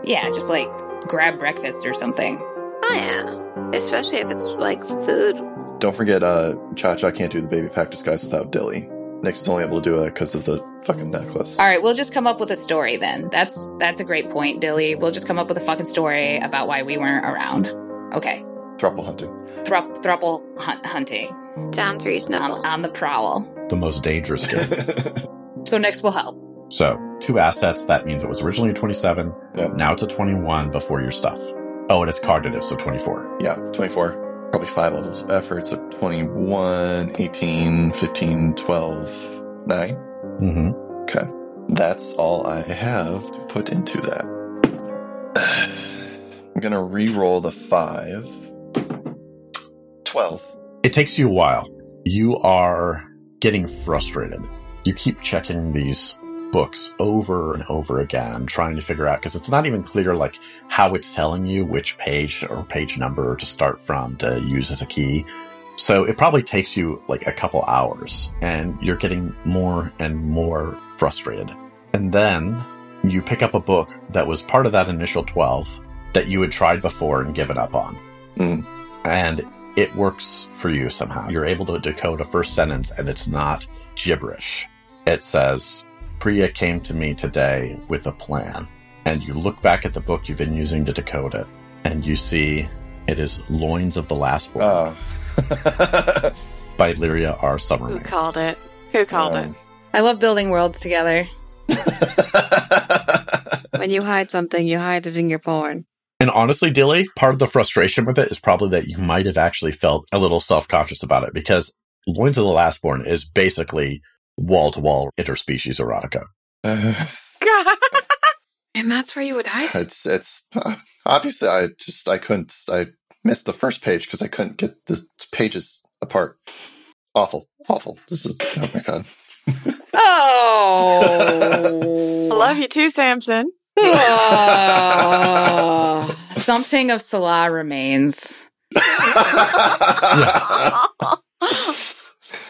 Yeah, just like grab breakfast or something. Oh yeah. Especially if it's like food. Don't forget, uh, Cha Cha can't do the baby pack disguise without Dilly. Nyx is only able to do it because of the fucking necklace. All right, we'll just come up with a story then. That's that's a great point, Dilly. We'll just come up with a fucking story about why we weren't around. Okay. Thruple hunting. Thrup, thruple hunt, hunting Sounds on, reasonable. on the prowl. The most dangerous game. So next will help. so, two assets. That means it was originally a 27. Yeah. Now it's a 21 before your stuff. Oh, and it's cognitive, so 24. yeah, 24. Probably five levels of effort. So 21, 18, 15, 12, 9. Mm-hmm. Okay. That's all I have to put into that. I'm going to re roll the 5. 12. It takes you a while. You are getting frustrated. You keep checking these books over and over again, trying to figure out because it's not even clear like how it's telling you which page or page number to start from to use as a key. So it probably takes you like a couple hours and you're getting more and more frustrated. And then you pick up a book that was part of that initial 12 that you had tried before and given up on. Mm. And it works for you somehow. You're able to decode a first sentence and it's not gibberish. It says, Priya came to me today with a plan. And you look back at the book you've been using to decode it and you see it is Loins of the Last Born Oh. by Lyria R. Summerman. Who Summerman. called it? Who called Um, I love building worlds together. When you hide something, you hide it in your porn. And honestly, Dilly, part of the frustration with it is probably that you might have actually felt a little self conscious about it because Loins of the Last Born is basically wall to wall interspecies erotica. and that's where you would hide. it's it's uh, obviously I just I couldn't I missed the first page because I couldn't get the pages apart. Awful, awful. This is oh my god. Oh. I love you too, Samson. Oh. Something of Salah remains.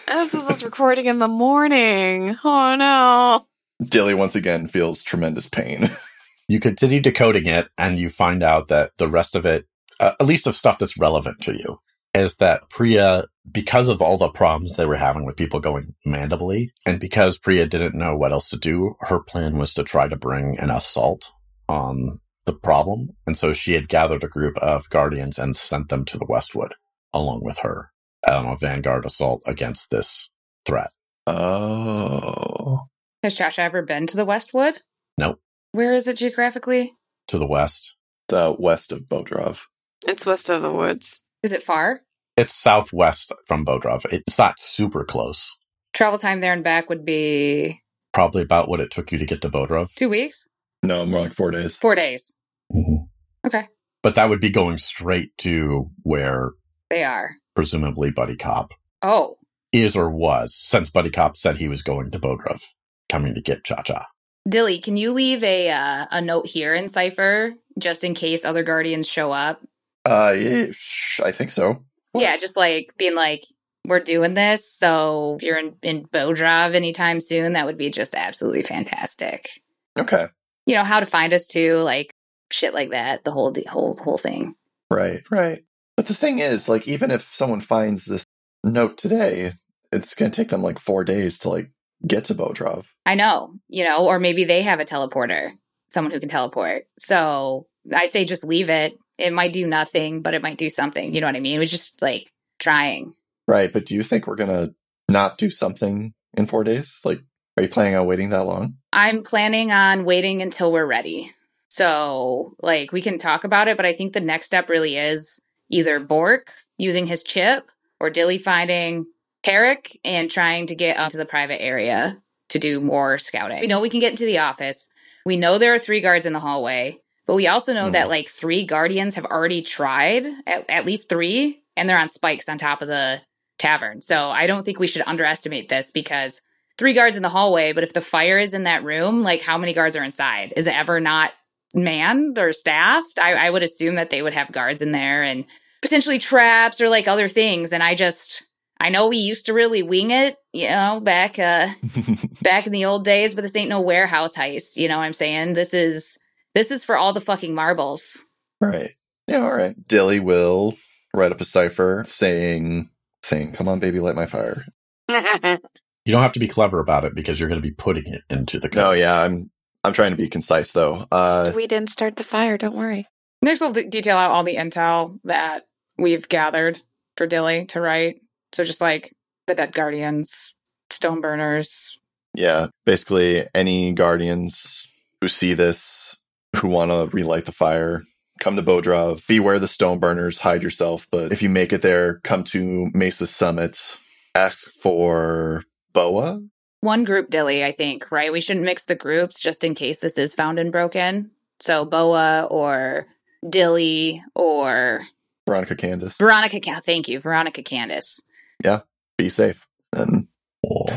This is us recording in the morning. Oh no. Dilly once again feels tremendous pain. You continue decoding it, and you find out that the rest of it, uh, at least of stuff that's relevant to you, is that Priya, because of all the problems they were having with people going mandibly, and because Priya didn't know what else to do, her plan was to try to bring an assault on the problem. And so she had gathered a group of guardians and sent them to the Westwood along with her on a vanguard assault against this threat. Oh. Has Josh ever been to the Westwood? Nope. Where is it geographically? To the west. The uh, west of Bodrov. It's west of the woods. Is it far? It's southwest from Bodrov. It's not super close. Travel time there and back would be Probably about what it took you to get to Bodrov. two weeks, No, more like four days. four days. Mm-hmm. Okay. But that would be going straight to where They are. Presumably Buddy Cop Oh, is or was, since Buddy Cop said he was going to Bodrov, coming to get Cha Cha. Dilly, can you leave a uh, a note here in Cipher just in case other guardians show up? Uh, yeah, sh- I think so. Yeah, just like being like, we're doing this. So if you're in, in Bodrov anytime soon, that would be just absolutely fantastic. Okay. You know, how to find us too, like shit like that, the whole, the whole, whole thing. Right, right. But the thing is, like, even if someone finds this note today, it's going to take them like four days to like get to Bodrov. I know, you know, or maybe they have a teleporter, someone who can teleport. So I say just leave it. It might do nothing, but it might do something. You know what I mean? It was just like trying. Right. But do you think we're going to not do something in four days? Like, are you planning on waiting that long? I'm planning on waiting until we're ready. So, like, we can talk about it, but I think the next step really is either Bork using his chip or Dilly finding Tarek and trying to get up to the private area to do more scouting. We know we can get into the office. We know there are three guards in the hallway, but we also know Hmm. that like three guardians have already tried, at, at least three, and they're on spikes on top of the tavern. So I don't think we should underestimate this because three guards in the hallway, but if the fire is in that room, like how many guards are inside? Is it ever not manned or staffed? I, I would assume that they would have guards in there and potentially traps or like other things. And I just, I know we used to really wing it, you know, back uh back in the old days, but this ain't no warehouse heist. You know what I'm saying? This is this is for all the fucking marbles. right. Yeah. All right. Dilly will write up a cipher saying, saying, come on, baby, light my fire. You don't have to be clever about it because you're going to be putting it into the No, code. yeah. I'm, I'm trying to be concise though. Uh, we didn't start the fire. Don't worry. Next, we'll d- detail out all the intel that we've gathered for Dilly to write. So just like the dead guardians, stone burners. Yeah, basically any guardians who see this, who want to relight the fire, come to Bodrov. Beware the stone burners, hide yourself. But if you make it there, come to Mesa Summit. Ask for Boa. One group Dilly, I think, right? We shouldn't mix the groups just in case this is found and broken. So Boa or Dilly or Veronica Candace. Veronica. Thank you, Veronica Candace. Yeah, be safe. And all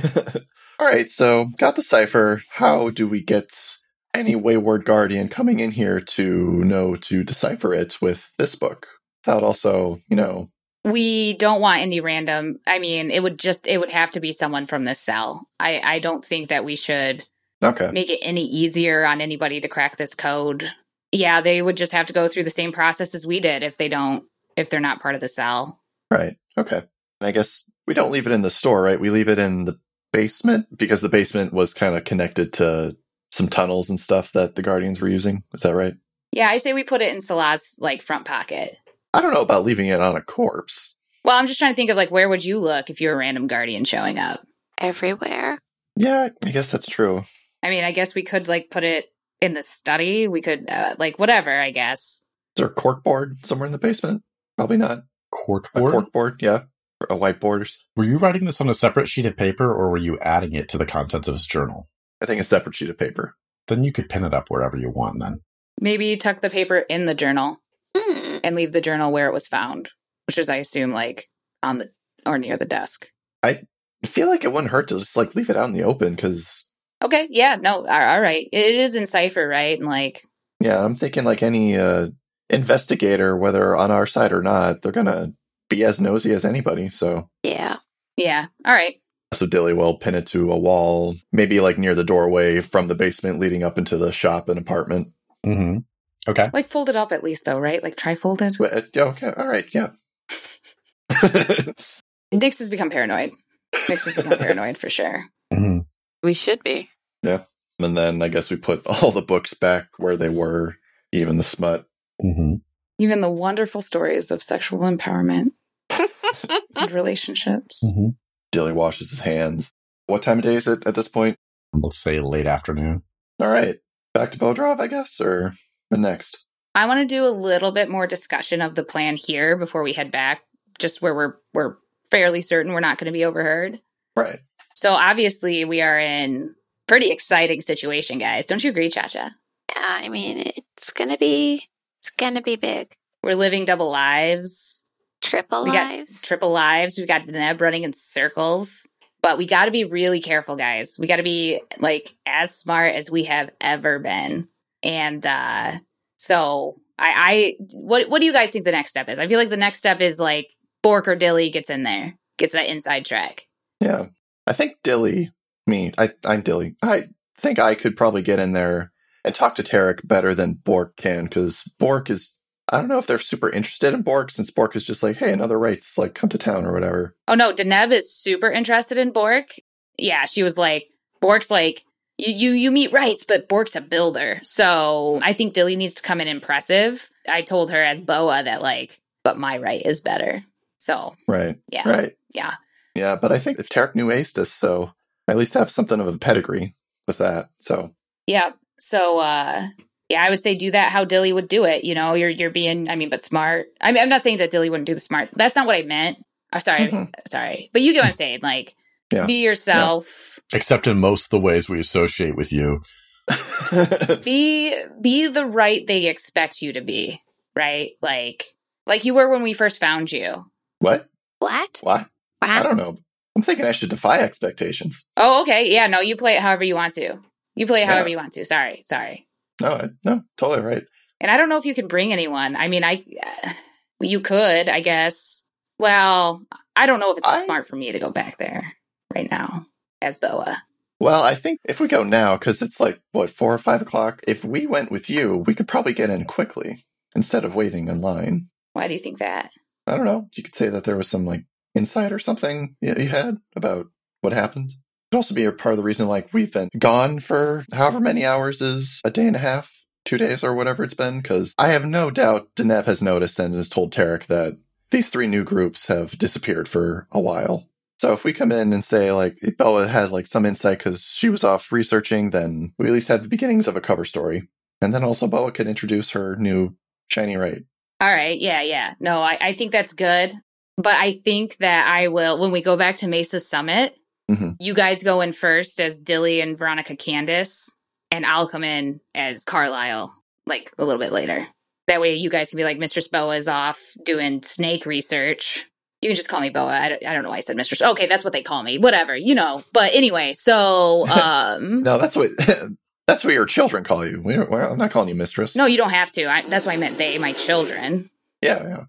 right, so got the cipher. How do we get any wayward guardian coming in here to know to decipher it with this book without also, you know, We don't want any random. I mean, it would just it would have to be someone from this cell. I I don't think that we should okay. make it any easier on anybody to crack this code. Yeah, they would just have to go through the same process as we did if they don't if they're not part of the cell. Right. Okay. And I guess we don't leave it in the store, right? We leave it in the basement because the basement was kind of connected to some tunnels and stuff that the Guardians were using. Is that right? Yeah, I say we put it in Salah's like front pocket. I don't know about leaving it on a corpse. Well, I'm just trying to think of like where would you look if you're a random guardian showing up? Everywhere. Yeah, I guess that's true. I mean, I guess we could like put it in the study. We could uh, like whatever, I guess. Is there a cork board somewhere in the basement? Probably not. Cork A board? cork board, yeah. Or A whiteboard. Were you writing this on a separate sheet of paper or were you adding it to the contents of his journal? I think a separate sheet of paper. Then you could pin it up wherever you want then. Maybe tuck the paper in the journal Hmm. And leave the journal where it was found, which is I assume like on the or near the desk. I feel like it wouldn't hurt to just like leave it out in the open because Okay, yeah, no, all all right. It is in cipher, right? And like yeah, I'm thinking like any uh investigator, whether on our side or not, they're gonna be as nosy as anybody. So Yeah. yeah, all right. So Dilly will pin it to a wall, maybe like near the doorway from the basement leading up into the shop and apartment. Mm-hmm. Okay. Like fold it up at least though, right? Like try folded. Uh, yeah, okay, all right, yeah. Nyx has become paranoid. Nyx has become paranoid for sure. hmm We should be. Yeah. And then I guess we put all the books back where they were, even the smut. hmm Even the wonderful stories of sexual empowerment and relationships. hmm Dilly washes his hands. What time of day is it at this point? Let's say late afternoon. All right, back to Bodrov, I guess, or the next. I want to do a little bit more discussion of the plan here before we head back, just where we're we're fairly certain we're not going to be overheard. Right. So obviously we are in pretty exciting situation, guys. Don't you agree, Cha Cha? Yeah, I mean, it's gonna be, it's gonna be big. We're living double lives, Triple We got lives. triple lives. We've got Neb running in circles. But we got to be really careful, guys. We got to be like as smart as we have ever been. And uh so I I what what do you guys think the next step is? I feel like the next step is like Bork or Dilly gets in there, gets that inside track. Yeah. I think Dilly, me, I, I'm Dilly. I think I could probably get in there and talk to Tarek better than Bork can because Bork is, I don't know if they're super interested in Bork since Bork is just like, hey, another rights, like come to town or whatever. Oh no, Deneb is super interested in Bork. Yeah, she was like, Bork's like, you you you meet rights, but Bork's a builder. So I think Dilly needs to come in impressive. I told her as Boa that like, but my right is better. So Right. yeah, Right. yeah. Yeah. But I think if Tarek knew Aestus, so I at least have something of a pedigree with that. So, Yeah. So uh yeah, I would say do that how Dilly would do it. You know, you're you're being I mean, but smart. I mean I'm not saying that Dilly wouldn't do the smart. That's not what I meant. I'm sorry, Mhm. sorry. But you get what I'm saying. Like Yeah. be yourself. Except in most of the ways we associate with you. Be be the right they expect you to be. Right? Like like you were when we first found you. what? What? Why? I don't know. I'm thinking I should defy expectations. Oh, okay. Yeah, no, you play it however you want to. You play it however Yeah. you want to. Sorry, sorry. No, I, no, totally right. And I don't know if you can bring anyone. I mean, I you could, I guess. Well, I don't know if it's I- smart for me to go back there right now as Boa. Well, I think if we go now, because it's like, what, four or five o'clock? If we went with you, we could probably get in quickly instead of waiting in line. Why do you think that? I don't know. You could say that there was some like insight or something you had about what happened. It could also be a part of the reason, like, we've been gone for however many hours is a day and a half, two days, or whatever it's been. Because I have no doubt Deneb has noticed and has told Tarek that these three new groups have disappeared for a while. So if we come in and say like Bella had like some insight because she was off researching, then we at least have the beginnings of a cover story. And then also Bella can introduce her new shiny right. All right. Yeah. Yeah. No, I, I think that's good. But I think that I will, when we go back to Mesa Summit, Mhm. you guys go in first as Dilly and Veronica Candace, and I'll come in as Carlisle like a little bit later. That way you guys can be like, Mistress Boa is off doing snake research. You can just call me Boa. I don't, I don't know why I said Mistress. Okay, that's what they call me. Whatever, you know. But anyway, so um No, that's what that's what your children call you. We don't, we're, I'm not calling you mistress. no, you don't have to. I, that's why I meant they, my children. Yeah,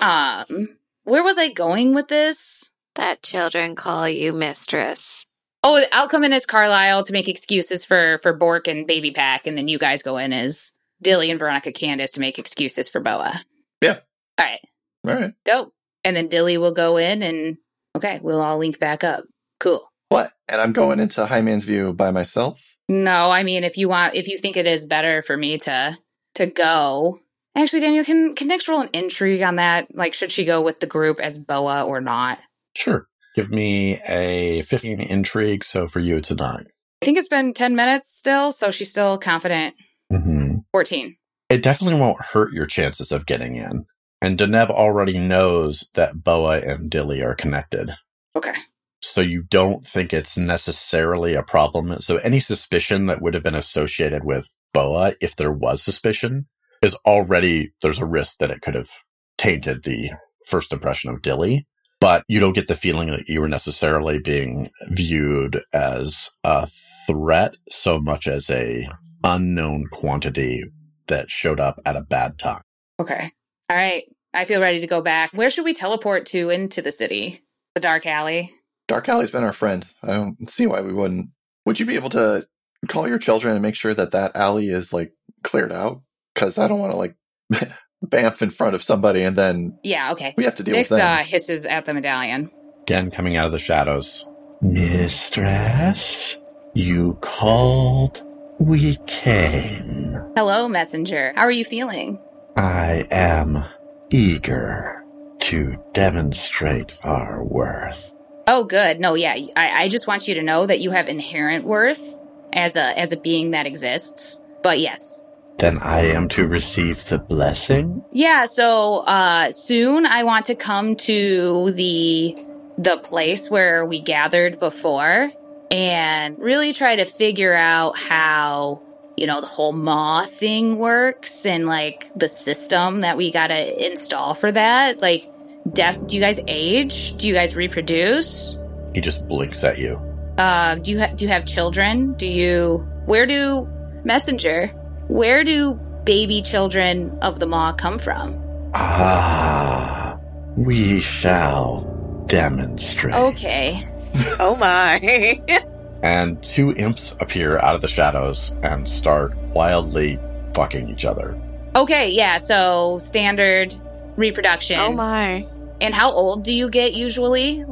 yeah. Um, where was I going with this? That children call you mistress. Oh, I'll come in as Carlisle to make excuses for for Bork and Baby Pack, and then you guys go in as Dilly and Veronica Candace to make excuses for Boa. Yeah. All right. All right. Dope. And then Dilly will go in, and okay, we'll all link back up. Cool. What? And I'm going into High Man's View by myself. No, I mean, if you want, if you think it is better for me to to go, actually, Daniel, can can next roll an intrigue on that? Like, should she go with the group as Boa or not? Sure. Give me a 15 intrigue. So for you, it's a nine. I think it's been ten minutes still, so she's still confident. Mm-hmm. Fourteen. It definitely won't hurt your chances of getting in. And Deneb already knows that Boa and Dilly are connected. Okay. So you don't think it's necessarily a problem. So any suspicion that would have been associated with Boa, if there was suspicion, is already, there's a risk that it could have tainted the first impression of Dilly. But you don't get the feeling that you were necessarily being viewed as a threat so much as a unknown quantity that showed up at a bad time. Okay. All right. I feel ready to go back. Where should we teleport to into the city? The dark alley. Dark Alley's been our friend. I don't see why we wouldn't. Would you be able to call your children and make sure that that alley is like cleared out? Because I don't want to like bamf in front of somebody and then Yeah, okay. we have to deal Nyx with them. uh, hisses at the medallion. Again, coming out of the shadows. Mistress, you called. We came. Hello, messenger. How are you feeling? I am eager to demonstrate our worth. Oh, good. No, yeah. I, I just want you to know that you have inherent worth as a as a being that exists. But yes, Then I am to receive the blessing? Yeah, so uh soon I want to come to the the place where we gathered before and really try to figure out how you know the whole maw thing works and like the system that we got to install for that like def do you guys age do you guys reproduce He just blinks at you. uh do you ha- do you have children do you where do messenger where do baby children of the maw come from Ah, we shall demonstrate. Okay. Oh my. And two imps appear out of the shadows and start wildly fucking each other. Okay, yeah, so standard reproduction. oh my. And how old do you get usually?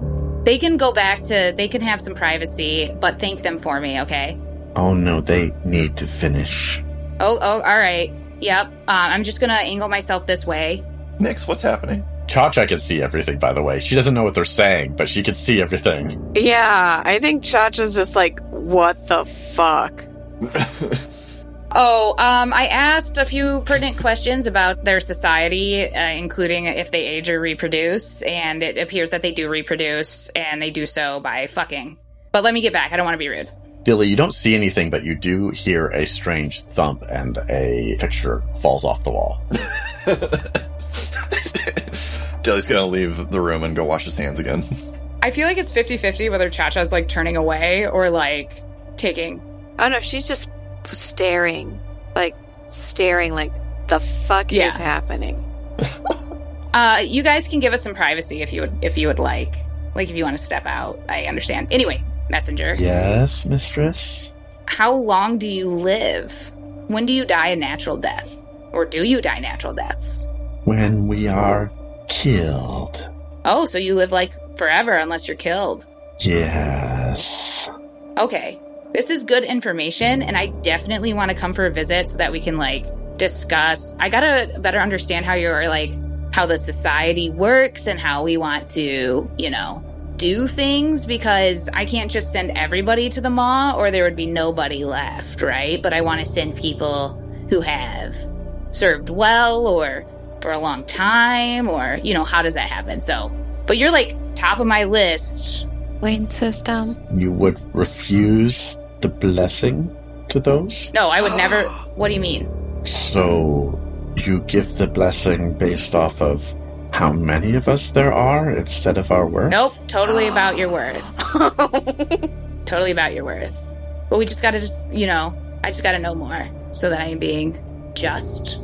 They can go back to, they can have some privacy, but thank them for me, okay? Oh no, they need to finish. Oh, oh, all right. Yep. Um, I'm just gonna angle myself this way. Nyx, what's happening? Cha Cha can see everything, by the way. She doesn't know what they're saying, but she can see everything. Yeah, I think Cha Cha's just like, what the fuck? Oh, um, I asked a few pertinent questions about their society, uh, including if they age or reproduce, and it appears that they do reproduce, and they do so by fucking. But let me get back. I don't want to be rude. Dilly, you don't see anything, but you do hear a strange thump and a picture falls off the wall. Dilly's gonna leave the room and go wash his hands again. I feel like it's 50 50 whether Cha Cha's like turning away or like taking. Oh no, she's just staring. Like, staring like, the fuck Yeah. is happening? Uh, you guys can give us some privacy if you would, if you would like. Like if you want to step out, I understand. Anyway, messenger. Yes, mistress? How long do you live? When do you die a natural death? Or do you die natural deaths? When we are killed. Oh, so you live like forever unless you're killed. Yes. Okay. This is good information, and I definitely want to come for a visit so that we can like discuss. I gotta better understand how you're like how the society works and how we want to, you know, do things because I can't just send everybody to the maw or there would be nobody left, right? But I want to send people who have served well or for a long time or, you know, how does that happen? So, but you're like top of my list. Wayne system. You would refuse the blessing to those? No, I would never. What do you mean? So you give the blessing based off of how many of us there are instead of our worth? Nope, totally about your worth. totally about your worth. But we just gotta just, you know, I just gotta know more so that I am being just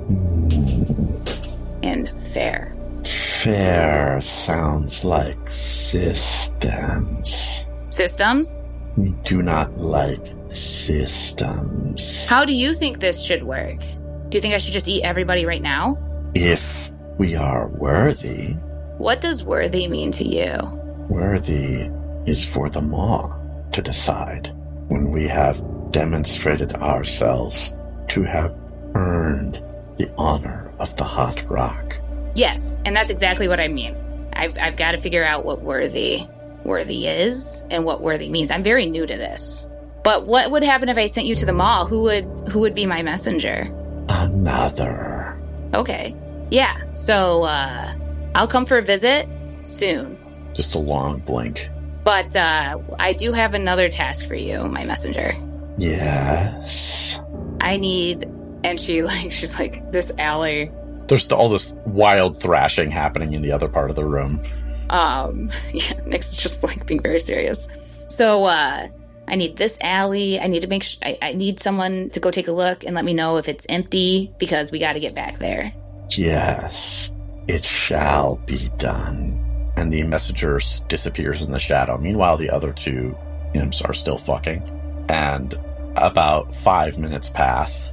and fair. Fair sounds like systems. Systems? We do not like systems. How do you think this should work? Do you think I should just eat everybody right now? If we are worthy, What does worthy mean to you? worthy is for the Maw to decide when we have demonstrated ourselves to have earned the honor of the hot rock. Yes, and that's exactly what I mean. I've, I've got to figure out what worthy worthy is and what worthy means. I'm very new to this. But what would happen if I sent you to the maw? Who would who would be my messenger? Another. Okay. Yeah. So uh I'll come for a visit soon. Just a long blink. But uh I do have another task for you, my messenger. Yes. I need and she like she's like this alley There's all this wild thrashing happening in the other part of the room. Um, yeah, Nick's just like being very serious. So, uh, I need this alley. I need to make sh- I, I need someone to go take a look and let me know if it's empty because we got to get back there. Yes, it shall be done. And the messenger disappears in the shadow. Meanwhile, the other two imps are still fucking. And about five minutes pass,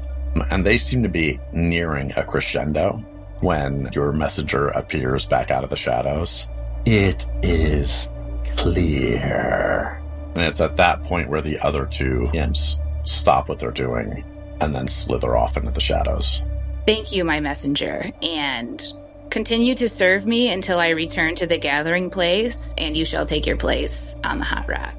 and they seem to be nearing a crescendo when your messenger appears back out of the shadows. It is clear. And it's at that point where the other two imps stop what they're doing and then slither off into the shadows. Thank you, my messenger, and continue to serve me until I return to the gathering place, and you shall take your place on the hot rock.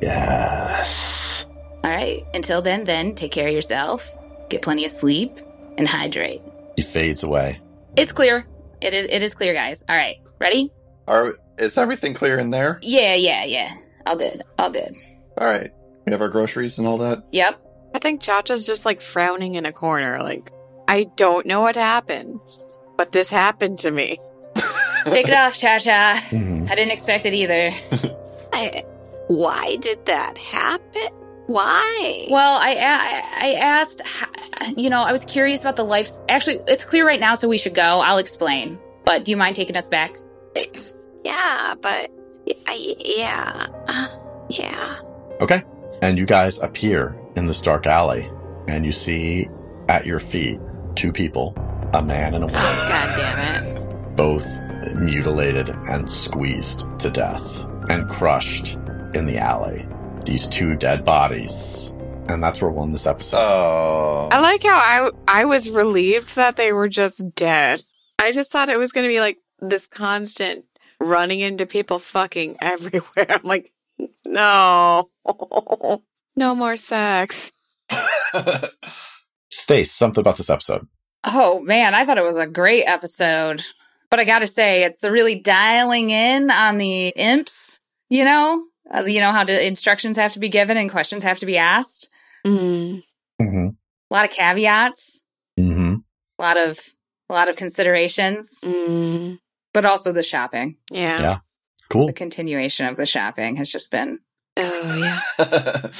Yes. All right. Until then, then take care of yourself, get plenty of sleep, and hydrate. He fades away. It's clear. It is. It is clear, guys. All right. Ready? Are is everything clear in there? Yeah, yeah, yeah. All good. All good. All right. We have our groceries and all that. Yep. I think Cha Cha's just like frowning in a corner, like, I don't know what happened, but this happened to me. Take it off, Cha Cha. Mhm. I didn't expect it either. I, why did that happen? Why? Well, I I, I asked, you know, I was curious about the life. Actually, it's clear right now, so we should go. I'll explain. But do you mind taking us back? yeah, but I, yeah, uh, yeah. Okay. And you guys appear in this dark alley, and you see at your feet two people, a man and a woman, God damn it. both mutilated and squeezed to death and crushed in the alley. These two dead bodies. And that's where we'll end this episode. Oh. I like how I I was relieved that they were just dead. I just thought it was going to be like this constant running into people fucking everywhere. I'm like, no, no more sex. Stace, something about this episode. Oh man, I thought it was a great episode. But I got to say, it's really dialing in on the imps. You know, uh, you know how the instructions have to be given and questions have to be asked. Mm. Mm-hmm. A lot of caveats, Mm-hmm. a lot of a lot of considerations, Mm. but also the shopping. Yeah. Yeah. Cool. The continuation of the shopping has just been Oh yeah.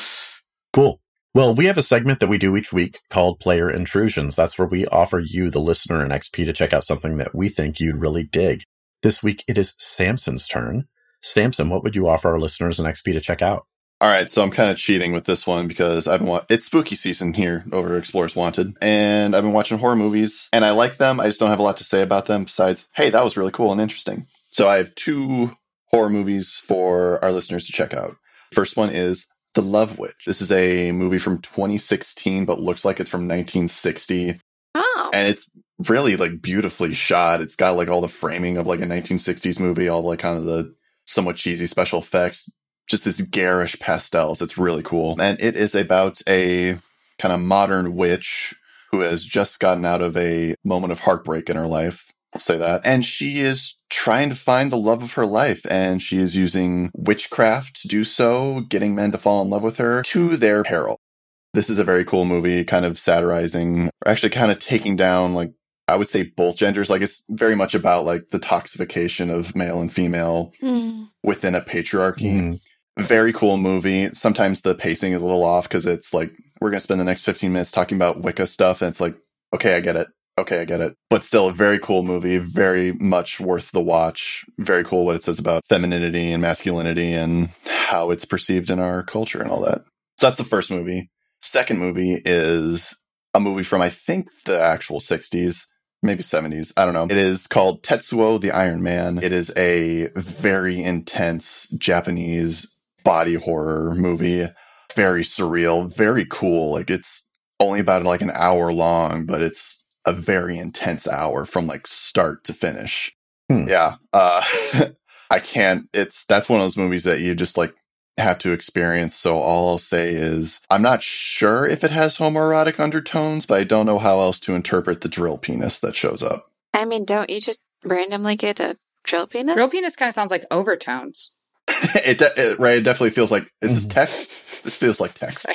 Cool. Well, we have a segment that we do each week called Player Intrusions. That's where we offer you, the listener, an XP to check out something that we think you'd really dig. This week it is Samson's turn. Samson, what would you offer our listeners an XP to check out? All right, so I'm kind of cheating with this one because I've been wa- it's spooky season here over Explorers Wanted, and I've been watching horror movies, and I like them. I just don't have a lot to say about them besides, hey, that was really cool and interesting. So I have two horror movies for our listeners to check out. First one is The Love Witch. This is a movie from 2016, but looks like it's from 1960, Oh, and it's really like beautifully shot. It's got like all the framing of like a 1960s movie, all like kind of the somewhat cheesy special effects, just this garish pastels. It's really cool. And it is about a kind of modern witch who has just gotten out of a moment of heartbreak in her life. I'll say that. And she is trying to find the love of her life and she is using witchcraft to do so, getting men to fall in love with her to their peril. This is a very cool movie, kind of satirizing, or actually kind of taking down like I would say both genders. Like it's very much about like the toxification of male and female Mm. within a patriarchy. Mm. Very cool movie. Sometimes the pacing is a little off because it's like we're gonna spend the next 15 minutes talking about Wicca stuff, and it's like, okay, I get it. Okay, I get it. But still a very cool movie, very much worth the watch. Very cool what it says about femininity and masculinity and how it's perceived in our culture and all that. So that's the first movie. Second movie is a movie from I think the actual 60s, maybe 70s. I don't know. It is called Tetsuo the Iron Man. It is a very intense Japanese body horror movie. Very surreal, very cool. Like it's only about like an hour long, but it's a very intense hour from like start to finish. Hmm. Yeah. Uh I can't it's that's one of those movies that you just like have to experience. So all I'll say is I'm not sure if it has homoerotic undertones, but I don't know how else to interpret the drill penis that shows up. I mean, don't you just randomly get a drill penis? Drill penis kind of sounds like overtones. it, de- it right, it definitely feels like is this Mhm. text? This feels like text.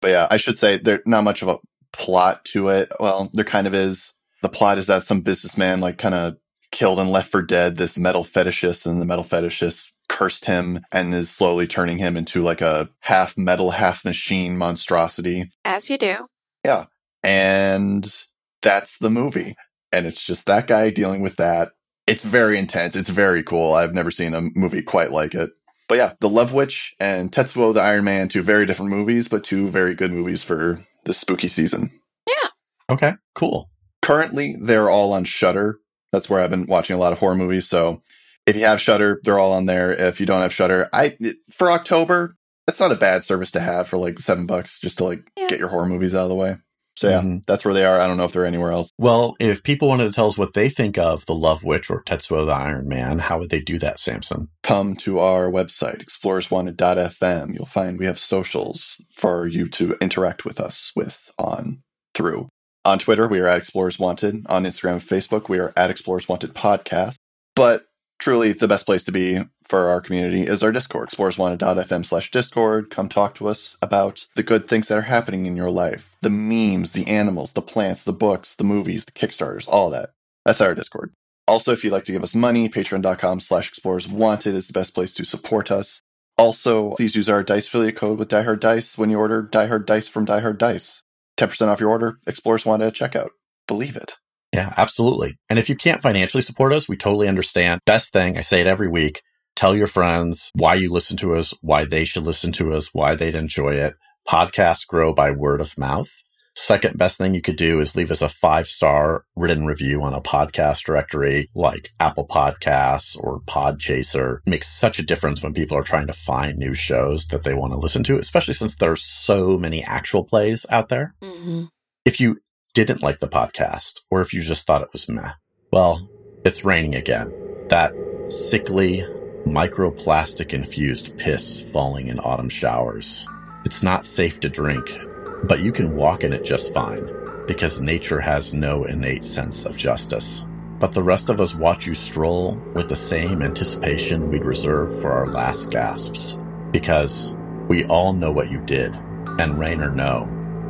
But yeah, I should say there's not much of a plot to it. Well, there kind of is. The plot is that some businessman like kind of killed and left for dead this metal fetishist and the metal fetishist cursed him and is slowly turning him into like a half metal, half machine monstrosity. As you do. Yeah. And that's the movie. And it's just that guy dealing with that. It's very intense. It's very cool. I've never seen a movie quite like it. But yeah, The Love Witch and Tetsuo the Iron Man, two very different movies, but two very good movies for this spooky season. Yeah. Okay, cool. Currently, they're all on Shudder. That's where I've been watching a lot of horror movies. So if you have Shudder, they're all on there. If you don't have Shudder, I for October, that's not a bad service to have for like seven bucks just to like Yeah. get your horror movies out of the way. So yeah, Mhm. that's where they are. I don't know if they're anywhere else. Well, if people wanted to tell us what they think of the Love Witch or Tetsuo the Iron Man, how would they do that, Samson? come to our website, explorerswanted.fm. You'll find we have socials for you to interact with us with on through. On Twitter, we are at Explorers Wanted. On Instagram and Facebook, we are at Explorers Wanted Podcast. But truly, the best place to be for our community is our Discord, explorerswanted.fm slash Discord. Come talk to us about the good things that are happening in your life, the memes, the animals, the plants, the books, the movies, the Kickstarters, all that. That's our Discord. Also, if you'd like to give us money, patreon.com slash explorers wanted is the best place to support us. Also, please use our dice affiliate code with Die Hard Dice when you order Die Hard Dice from Die Hard Dice. 10% off your order, Explorers Wanted at checkout. Believe it. Yeah, absolutely. And if you can't financially support us, we totally understand. Best thing, I say it every week, tell your friends why you listen to us, why they should listen to us, why they'd enjoy it. Podcasts grow by word of mouth. Second best thing you could do is leave us a five star written review on a podcast directory like Apple Podcasts or Podchaser. It makes such a difference when people are trying to find new shows that they want to listen to, especially since there's so many actual plays out there Mm-hmm. if you didn't like the podcast or if you just thought it was meh, well, it's raining again. That sickly, microplastic infused piss falling in autumn showers. It's not safe to drink, but you can walk in it just fine because nature has no innate sense of justice. But the rest of us watch you stroll with the same anticipation we'd reserve for our last gasps because we all know what you did, and rain or no,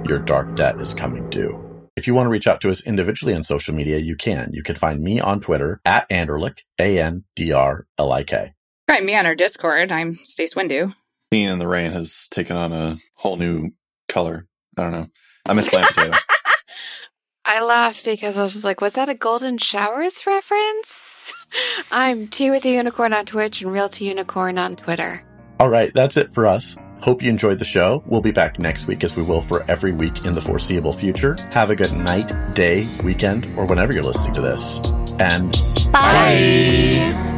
your dark debt is coming due. If you want to reach out to us individually on social media, you can. You can find me on Twitter at Andrlik, A-N-D-R-L-I-K. Find me on our Discord. I'm Stace Windu. Being in the rain has taken on a whole new color. I don't know. I miss Slam Potato. I laughed because I was just like, was that a Golden Showers reference? I'm T with the Unicorn on Twitch and Real T Unicorn on Twitter. All right, that's it for us. Hope you enjoyed the show. We'll be back next week as we will for every week in the foreseeable future. Have a good night, day, weekend, or whenever you're listening to this. And Bye.